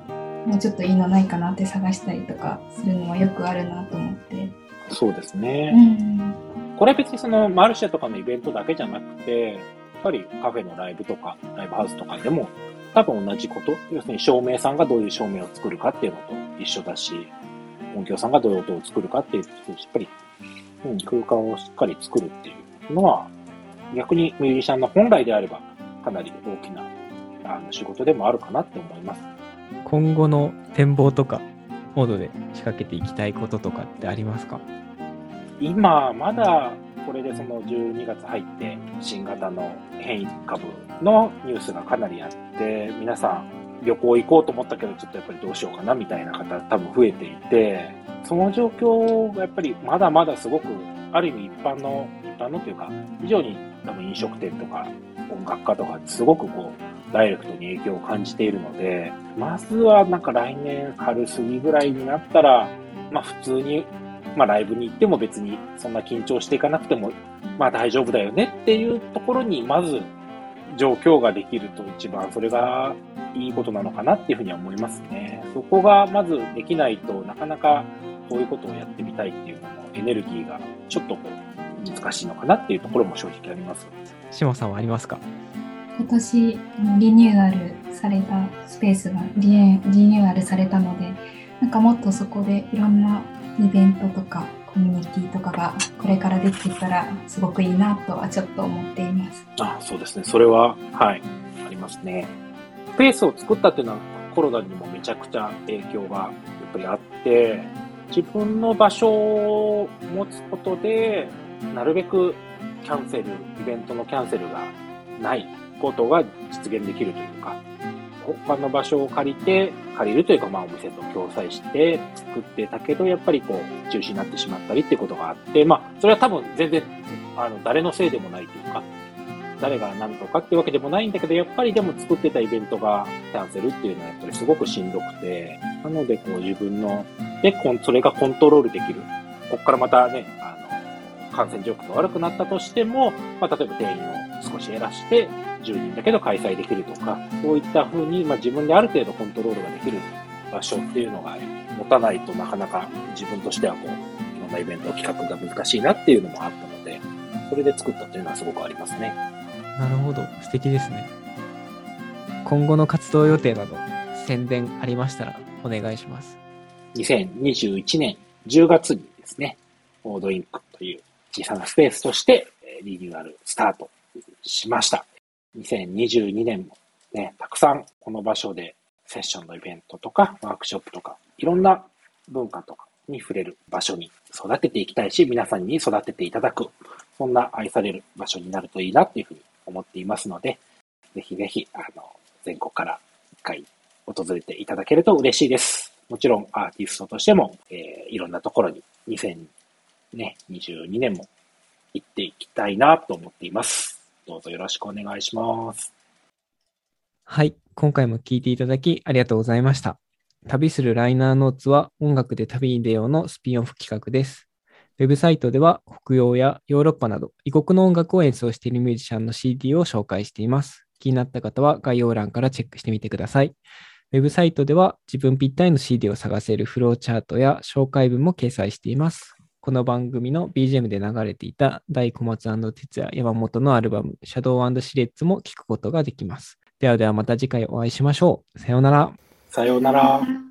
もうちょっといいのないかなって探したりとかするのはよくあるなと思ってそうですね、うん、これは別にそのマルシェとかのイベントだけじゃなくてやっぱりカフェのライブとかライブハウスとかでも多分同じこと。要するに照明さんがどういう照明を作るかっていうのと一緒だし、音響さんがどういう音を作るかっていう、しっかり、うん、空間をしっかり作るっていうのは、逆にミュージシャンの本来であれば、かなり大きなあの仕事でもあるかなって思います。今後の展望とか、モードで仕掛けていきたいこととかってありますか？今、まだこれでその12月入って新型の変異株のニュースがかなりあって、皆さん旅行行こうと思ったけど、ちょっとやっぱりどうしようかなみたいな方多分増えていて、その状況がやっぱりまだまだすごく、ある意味一般の、一般のというか、非常に多分飲食店とか音楽家とかすごくこう、ダイレクトに影響を感じているので、まずはなんか来年春過ぎぐらいになったら、まあ普通に、まあライブに行っても別にそんな緊張していかなくても、まあ大丈夫だよねっていうところにまず状況ができると一番それがいいことなのかなっていうふうには思いますね。そこがまずできないとなかなかこういうことをやってみたいっていうののエネルギーがちょっとこう難しいのかなっていうところも正直あります。下さんはありますか？今年リニューアルされたスペースがリニューアルされたのでなんかもっとそこでいろんなイベントとかコミュニティとかがこれからできてきたらすごくいいなとはちょっと思っています。あそうですね。それは、はい、ありますね。スペースを作ったっていうのはコロナにもめちゃくちゃ影響がやっぱりあって、自分の場所を持つことで、なるべくキャンセル、イベントのキャンセルがないことが実現できるというか、他の場所を借りて、借りるというか、まあお店と共催して作ってたけど、やっぱりこう、中止になってしまったりっていうことがあって、まあ、それは多分全然、あの、誰のせいでもないというか、誰が何とかっていうわけでもないんだけど、やっぱりでも作ってたイベントがキャンセルっていうのはやっぱりすごくしんどくて、なのでこう自分の、で、それがコントロールできる。ここからまたね、あの、感染状況が悪くなったとしても、まあ、例えば定員を少し減らして、10人だけど開催できるとか、そういった風に、まあ、自分である程度コントロールができる場所っていうのが持たないとなかなか自分としてはこう、いろんなイベント企画が難しいなっていうのもあったので、それで作ったというのはすごくありますね。なるほど。素敵ですね。今後の活動予定など、宣伝ありましたらお願いします。2021年10月にですね、オードインクという小さなスペースとしてリニューアルスタートしました。2022年もね、たくさんこの場所でセッションのイベントとかワークショップとかいろんな文化とかに触れる場所に育てていきたいし、皆さんに育てていただく、そんな愛される場所になるといいなっていうふうに思っていますので、ぜひぜひ、あの、全国から一回訪れていただけると嬉しいです。もちろんアーティストとしても、えー、いろんなところに2022年も行っていきたいなと思っています。どうぞよろしくお願いします。はい。今回も聞いていただきありがとうございました。旅するライナーノーツは音楽で旅に出ようのスピンオフ企画です。ウェブサイトでは北洋やヨーロッパなど異国の音楽を演奏しているミュージシャンの CD を紹介しています。気になった方は概要欄からチェックしてみてください。ウェブサイトでは自分ぴったりの CD を探せるフローチャートや紹介文も掲載しています。この番組の BGM で流れていた大小松哲也山本のアルバム、シャドウシレッツも聞くことができます。ではではまた次回お会いしましょう。さよなら。さようなら。さようなら